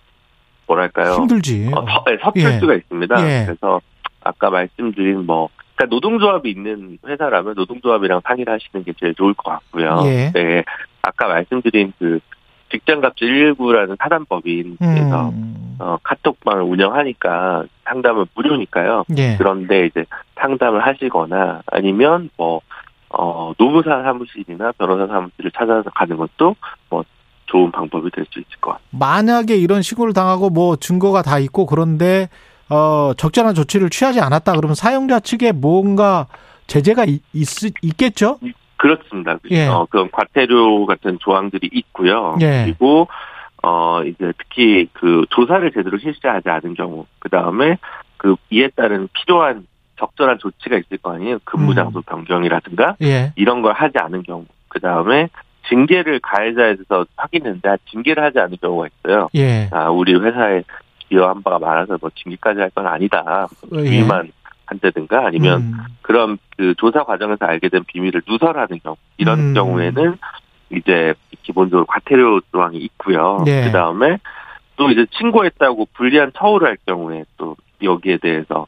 뭐랄까요? 힘들지. 어, 서, 네, 서툴 예. 수가 있습니다. 예. 그래서 아까 말씀드린 뭐 그러니까 노동조합이 있는 회사라면 노동조합이랑 상의를 하시는 게 제일 좋을 것 같고요. 예. 네, 아까 말씀드린 그 직장갑질 119라는 사단법인에서 음. 어, 카톡방을 운영하니까 상담은 무료니까요. 예. 그런데 이제 상담을 하시거나 아니면 뭐 어, 노무사 사무실이나 변호사 사무실을 찾아서 가는 것도 뭐 좋은 방법이 될 수 있을 것 같아요. 만약에 이런 신고를 당하고 뭐 증거가 다 있고 그런데 어 적절한 조치를 취하지 않았다 그러면 사용자 측에 뭔가 제재가 있, 있, 겠죠 그렇습니다. 예. 어, 그런 과태료 같은 조항들이 있고요. 예. 그리고 어 이제 특히 그 조사를 제대로 실시하지 않은 경우, 그 다음에 그 이에 따른 필요한 적절한 조치가 있을 거 아니에요. 근무 장소 변경이라든가 예. 이런 걸 하지 않은 경우, 그 다음에 징계를 가해자에 대해서 확인했는데 아, 징계를 하지 않은 경우가 있어요. 예. 아, 우리 회사에 기여한 바가 많아서 뭐 징계까지 할 건 아니다. 예. 주의만 한다든가 아니면 음. 그런 그 조사 과정에서 알게 된 비밀을 누설하는 경우 이런 음. 경우에는 이제 기본적으로 과태료 조항이 있고요. 네. 그 다음에 또 이제 신고했다고 불리한 처우를 할 경우에 또 여기에 대해서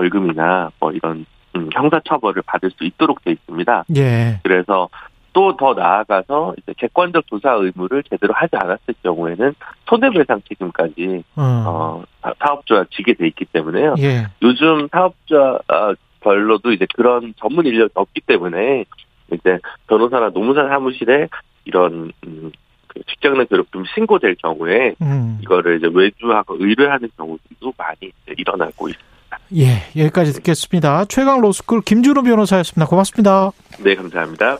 벌금이나 뭐 이런 음, 형사처벌을 받을 수 있도록 돼 있습니다. 예. 그래서 또 더 나아가서 이제 객관적 조사 의무를 제대로 하지 않았을 경우에는 손해배상 책임까지 어. 어, 사업주가 지게 돼 있기 때문에요. 예. 요즘 사업자 아, 별로도 이제 그런 전문 인력이 없기 때문에 이제 변호사나 노무사 사무실에 이런 음, 그 직장 내 괴롭힘 신고될 경우에 음. 이거를 이제 외주하고 의뢰하는 경우들도 많이 일어나고 있습니다. 예, 여기까지 듣겠습니다. 최강 로스쿨 김준호 변호사였습니다. 고맙습니다. 네, 감사합니다.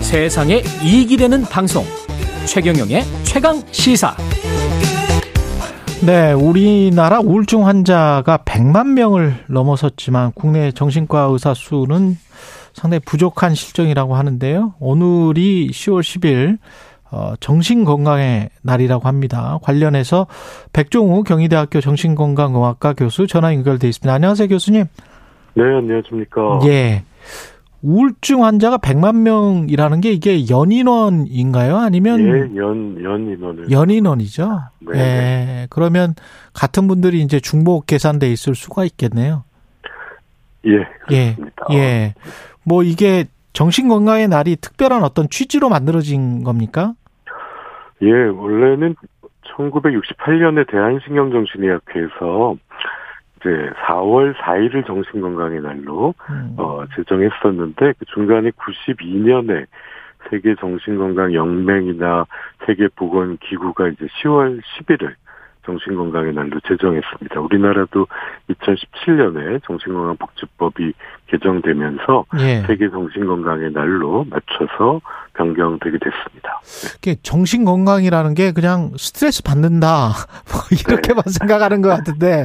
세상에 이익이 되는 방송 최경영의 최강 시사 네, 우리나라 우울증 환자가 100만 명을 넘어섰지만 국내 정신과 의사 수는 상당히 부족한 실정이라고 하는데요. 오늘이 10월 10일 어, 정신건강의 날이라고 합니다. 관련해서 백종우 경희대학교 정신건강의학과 교수 전화 연결돼 있습니다. 안녕하세요, 교수님. 네, 안녕하십니까. 예. 우울증 환자가 100만 명이라는 게 이게 연인원인가요? 아니면 예, 연 연인원을 연인원이죠. 네. 예. 그러면 같은 분들이 이제 중복 계산돼 있을 수가 있겠네요. 예, 예. 그렇습니다. 예. 뭐 이게 정신 건강의 날이 특별한 어떤 취지로 만들어진 겁니까? 예, 원래는 1968년에 대한신경정신의학회에서 이제 4월 4일을 정신건강의 날로 음. 어, 제정했었는데 그 중간에 92년에 세계 정신건강 연맹이나 세계 보건 기구가 이제 10월 10일을 정신건강의 날로 제정했습니다. 우리나라도 2017년에 정신건강복지법이 개정되면서 예. 세계 정신건강의 날로 맞춰서 변경되게 됐습니다. 이게 정신 건강이라는 게 그냥 스트레스 받는다 뭐 이렇게만 생각하는 것 같은데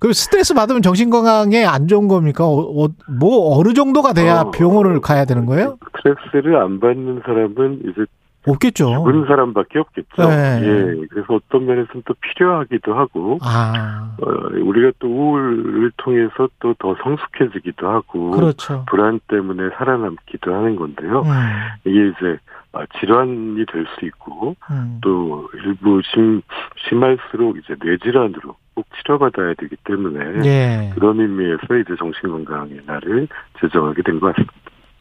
그 스트레스 받으면 정신 건강에 안 좋은 겁니까? 어, 어, 뭐 어느 정도가 돼야 어, 병원을 가야 되는 거예요? 스트레스를 안 받는 사람은 이제 없겠죠. 죽은 사람밖에 없겠죠. 어. 네. 예, 그래서 어떤 면에서는 또 필요하기도 하고, 아, 어, 우리가 또 우울을 통해서 또 더 성숙해지기도 하고, 그렇죠. 불안 때문에 살아남기도 하는 건데요. 음, 이게 이제 아, 질환이 될 수 있고, 음. 또 일부 심, 심할수록 이제 뇌질환으로 꼭 치료받아야 되기 때문에, 예. 그런 의미에서 이제 정신건강의 날을 제정하게 된 것 같습니다.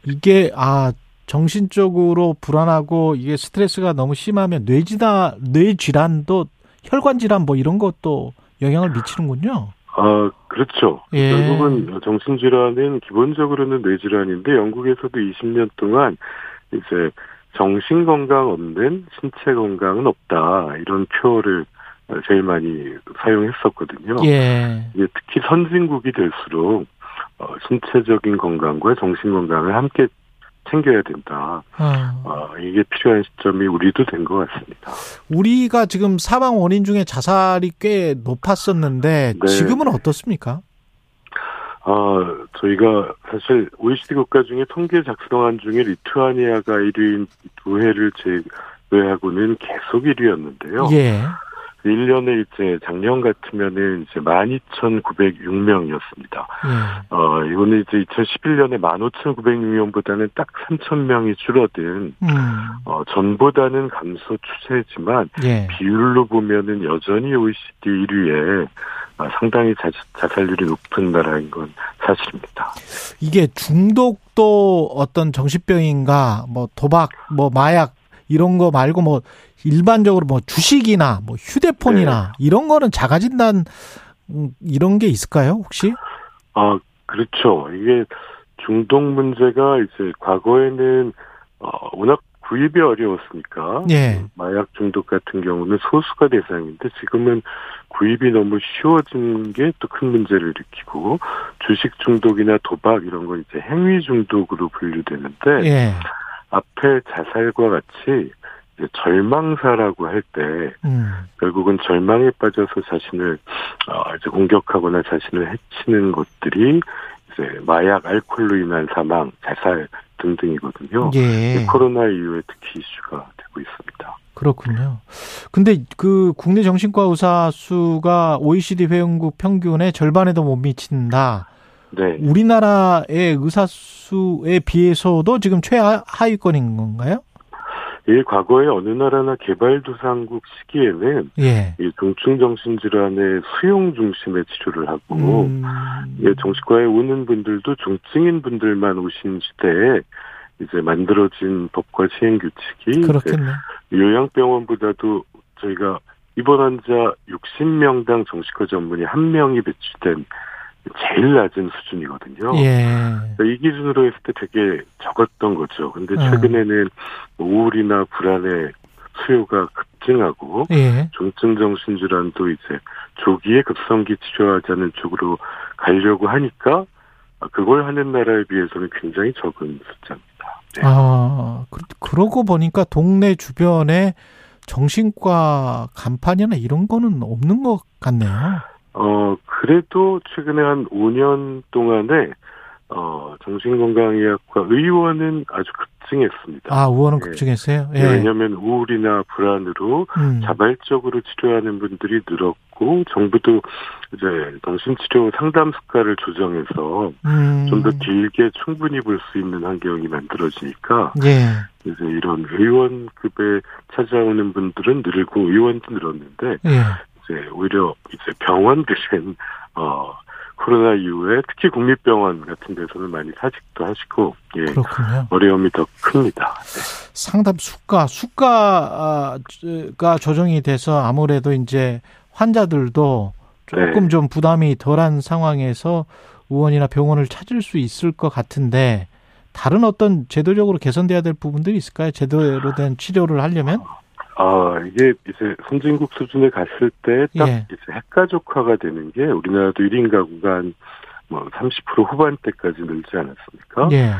이게 아 정신적으로 불안하고 이게 스트레스가 너무 심하면 뇌지다 뇌질환도 혈관 질환 뭐 이런 것도 영향을 미치는군요. 아, 그렇죠. 예. 결국은 정신 질환은 기본적으로는 뇌 질환인데 영국에서도 20년 동안 이제 정신 건강 없는 신체 건강은 없다. 이런 표어를 제일 많이 사용했었거든요. 예. 특히 선진국이 될수록 어, 신체적인 건강과 정신 건강을 함께 챙겨야 된다. 어. 어, 이게 필요한 시점이 우리도 된 것 같습니다. 우리가 지금 사망 원인 중에 자살이 꽤 높았었는데 네. 지금은 어떻습니까? 아, 저희가 사실 OECD 국가 중에 통계 작성한 중에 리투아니아가 1위인 두 해를 제외하고는 계속 1위였는데요. 예. 1년에 이제 작년 같으면은 이제 12,906명이었습니다. 예. 어, 이거는 이제 2011년에 15,906명보다는 딱 3,000명이 줄어든, 음. 어, 전보다는 감소 추세지만, 예. 비율로 보면은 여전히 OECD 1위에 아, 상당히 자, 자살률이 높은 나라인 건 사실입니다. 이게 중독도 어떤 정신병인가 뭐 도박 뭐 마약 이런 거 말고 뭐 일반적으로 뭐 주식이나 뭐 휴대폰이나 이런 거는 자가 진단 음, 이런 게 있을까요 혹시? 아, 그렇죠. 이게 중독 문제가 이제 과거에는 어, 워낙 구입이 어려웠으니까 예. 마약 중독 같은 경우는 소수가 대상인데 지금은 구입이 너무 쉬워진 게 또 큰 문제를 일으키고 주식 중독이나 도박 이런 건 이제 행위 중독으로 분류되는데 예. 앞에 자살과 같이 이제 절망사라고 할때 음. 결국은 절망에 빠져서 자신을 어, 이제 공격하거나 자신을 해치는 것들이 이제 마약, 알코올로 인한 사망, 자살 등등이거든요. 예. 코로나 이후에 특히 이슈가 되고 있습니다. 그렇군요. 근데 그 국내 정신과 의사 수가 OECD 회원국 평균의 절반에도 못 미친다. 네. 우리나라의 의사 수에 비해서도 지금 최하위권인 건가요? 이 과거에 어느 나라나 개발도상국 시기에는 예. 이 중증 정신 질환의 수용 중심의 치료를 하고 음. 예, 정신과에 오는 분들도 중증인 분들만 오신 시대에 이제 만들어진 법과 시행 규칙이. 요양병원보다도 저희가 입원 환자 60명당 정신과 전문의 한 명이 배치된 제일 낮은 수준이거든요. 예. 그러니까 이 기준으로 했을 때 되게 적었던 거죠. 근데 음. 최근에는 뭐 우울이나 불안의 수요가 급증하고 예. 중증 정신 질환도 이제 조기에 급성기 치료하자는 쪽으로 가려고 하니까 그걸 하는 나라에 비해서는 굉장히 적은 숫자입니다. 네. 아, 그, 그러고 보니까 동네 주변에 정신과 간판이나 이런 거는 없는 것 같네요. 어, 그래도 최근에 한 5년 동안에, 어, 정신건강의학과 의원은 아주 급증했습니다. 아, 우원은 예. 급증했어요? 예. 왜냐하면 우울이나 불안으로 음. 자발적으로 치료하는 분들이 늘었고, 정부도 이제 정신치료 상담 수가를 조정해서 음. 좀더 길게 충분히 볼 수 있는 환경이 만들어지니까, 예. 이제 이런 의원급에 찾아오는 분들은 늘고 의원도 늘었는데, 예. 이제 오히려 이제 병원들은 어 코로나 이후에 특히 국립병원 같은 데서는 많이 사직도 하시고 예 그렇군요. 어려움이 더 큽니다. 상담 수가 수가가 조정이 돼서 아무래도 이제 환자들도 조금 네. 좀 부담이 덜한 상황에서 의원이나 병원을 찾을 수 있을 것 같은데 다른 어떤 제도적으로 개선돼야 될 부분들이 있을까요? 제대로 된 치료를 하려면? 아 이게 이제 선진국 수준에 갔을 때딱 예. 이제 핵가족화가 되는 게 우리나라도 1인 가구가 한 뭐 30% 후반대까지 늘지 않았습니까? 예.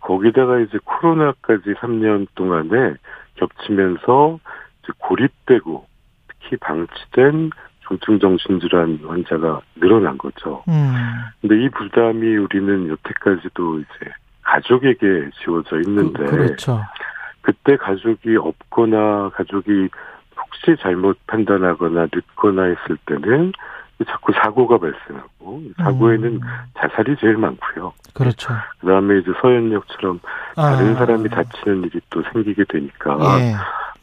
거기다가 이제 코로나까지 3년 동안에 겹치면서 이제 고립되고 특히 방치된 중증 정신질환 환자가 늘어난 거죠. 음. 근데 이 부담이 우리는 여태까지도 이제 가족에게 지워져 있는데 그렇죠. 그때 가족이 없거나 가족이 혹시 잘못 판단하거나 늦거나 했을 때는 자꾸 사고가 발생하고 사고에는 음. 자살이 제일 많고요. 그렇죠. 그다음에 이제 서현역처럼 다른 아. 사람이 다치는 일이 또 생기게 되니까 예.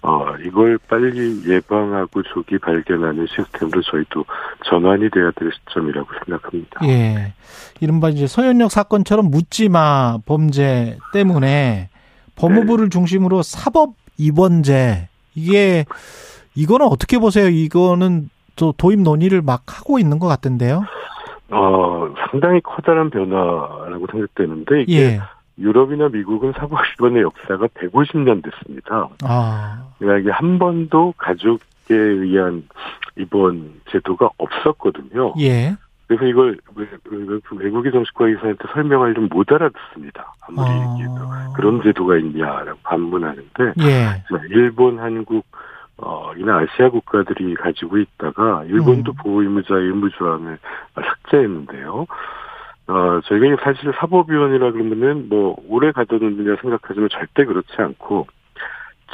어 이걸 빨리 예방하고 조기 발견하는 시스템으로 저희도 전환이 돼야 될 시점이라고 생각합니다. 예. 이른바 이제 서현역 사건처럼 묻지마 범죄 때문에 법무부를 중심으로 사법 입원제 이게 이거는 어떻게 보세요? 이거는 또 도입 논의를 막 하고 있는 것 같던데요. 어 상당히 커다란 변화라고 생각되는데 이게 예. 유럽이나 미국은 사법 입원의 역사가 150년 됐습니다. 아. 그러니까 이게 한 번도 가족에 의한 입원 제도가 없었거든요. 예. 그래서 이걸 외- 외국의 정치과 의사한테 설명하려면 못 알아듣습니다. 아무리 아. 얘기해도 그런 제도가 있냐라고 반문하는데 예. 일본, 한국 어, 이나 아시아 국가들이 가지고 있다가 일본도 음. 보호의무자 의무조항을 삭제했는데요. 어, 저희가 사실 사법위원이라 그러면은 뭐 오래 가둬놓느냐 생각하지만 절대 그렇지 않고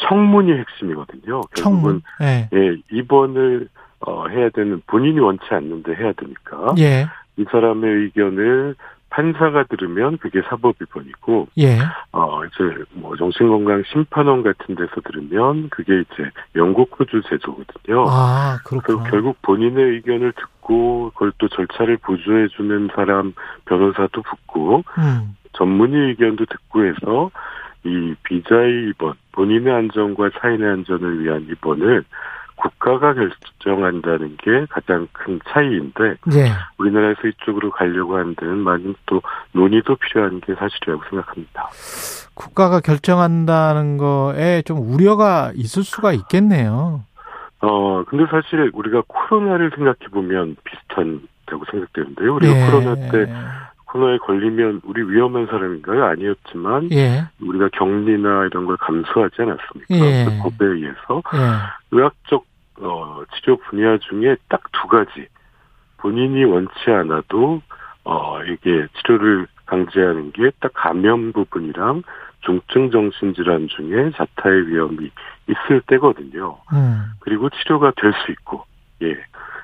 청문이 핵심이거든요. 청문. 결국은 예. 예, 입원을 어, 해야 되는 본인이 원치 않는데 해야 되니까 예. 이 사람의 의견을 판사가 들으면 그게 사법 위반이고 예. 어 이제 뭐 정신건강 심판원 같은 데서 들으면 그게 이제 영국 호주 제도거든요. 아, 그렇구나. 결국 본인의 의견을 듣고 그걸 또 절차를 보조해 주는 사람 변호사도 붙고 음. 전문의 의견도 듣고 해서 이 비자의 입원, 본인의 안전과 타인의 안전을 위한 입원을 국가가 결정한다는 게 가장 큰 차이인데 예. 우리나라에서 이쪽으로 가려고 하는 데는 많은 또 논의도 필요한 게 사실이라고 생각합니다. 국가가 결정한다는 거에 좀 우려가 있을 수가 있겠네요. 어, 근데 사실 우리가 코로나를 생각해 보면 비슷한 다고 생각되는데요. 우리가 예. 코로나 때 코로나에 걸리면 우리 위험한 사람인가요? 아니었지만 예. 우리가 격리나 이런 걸 감수하지 않았습니까? 예. 그 법에 의해서 예. 의학적 어, 치료 분야 중에 딱 두 가지 본인이 원치 않아도 어, 이게 치료를 강제하는 게 딱 감염 부분이랑 중증 정신질환 중에 자타의 위험이 있을 때거든요. 음. 그리고 치료가 될 수 있고, 예.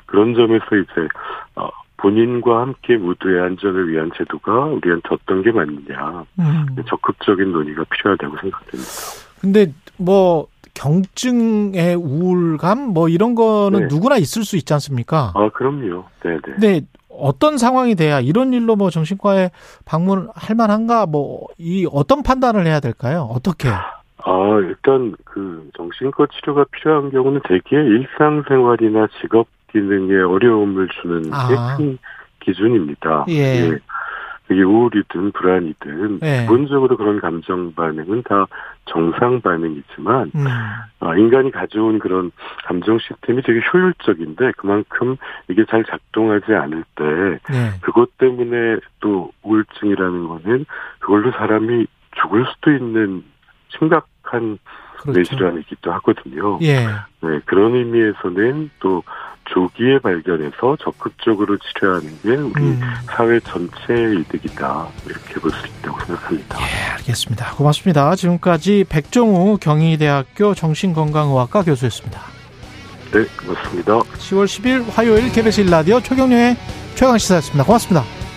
그런 점에서 이제, 어, 본인과 함께 모두의 안전을 위한 제도가 우리한테 어떤 게 맞느냐. 음. 적극적인 논의가 필요하다고 생각됩니다. 근데 뭐 경증의 우울감 뭐 이런 거는 네. 누구나 있을 수 있지 않습니까? 아, 그럼요. 네네. 근데 어떤 상황이 돼야 이런 일로 뭐 정신과에 방문할 만한가 뭐 이 어떤 판단을 해야 될까요? 어떻게? 아, 일단 그 정신과 치료가 필요한 경우는 대개 일상생활이나 직업 기능에 어려움을 주는 아. 게큰 기준입니다. 예. 이게 우울이든 불안이든 예. 기본적으로 그런 감정 반응은 다 정상 반응이지만 음. 아, 인간이 가져온 그런 감정 시스템이 되게 효율적인데 그만큼 이게 잘 작동하지 않을 때 예. 그것 때문에 또 우울증이라는 거는 그걸로 사람이 죽을 수도 있는 심각한 그렇죠. 뇌질환이기도 하거든요. 예. 네, 그런 의미에서는 또 조기에 발견해서 적극적으로 치료하는 게 우리 음. 사회 전체의 이득이다 이렇게 볼 수 있다고 생각합니다. 알겠습니다. 고맙습니다. 지금까지 백종우 경희대학교 정신건강의학과 교수였습니다. 네, 고맙습니다. 10월 10일 화요일 KBS 1라디오 최경련의 최강시사였습니다. 고맙습니다.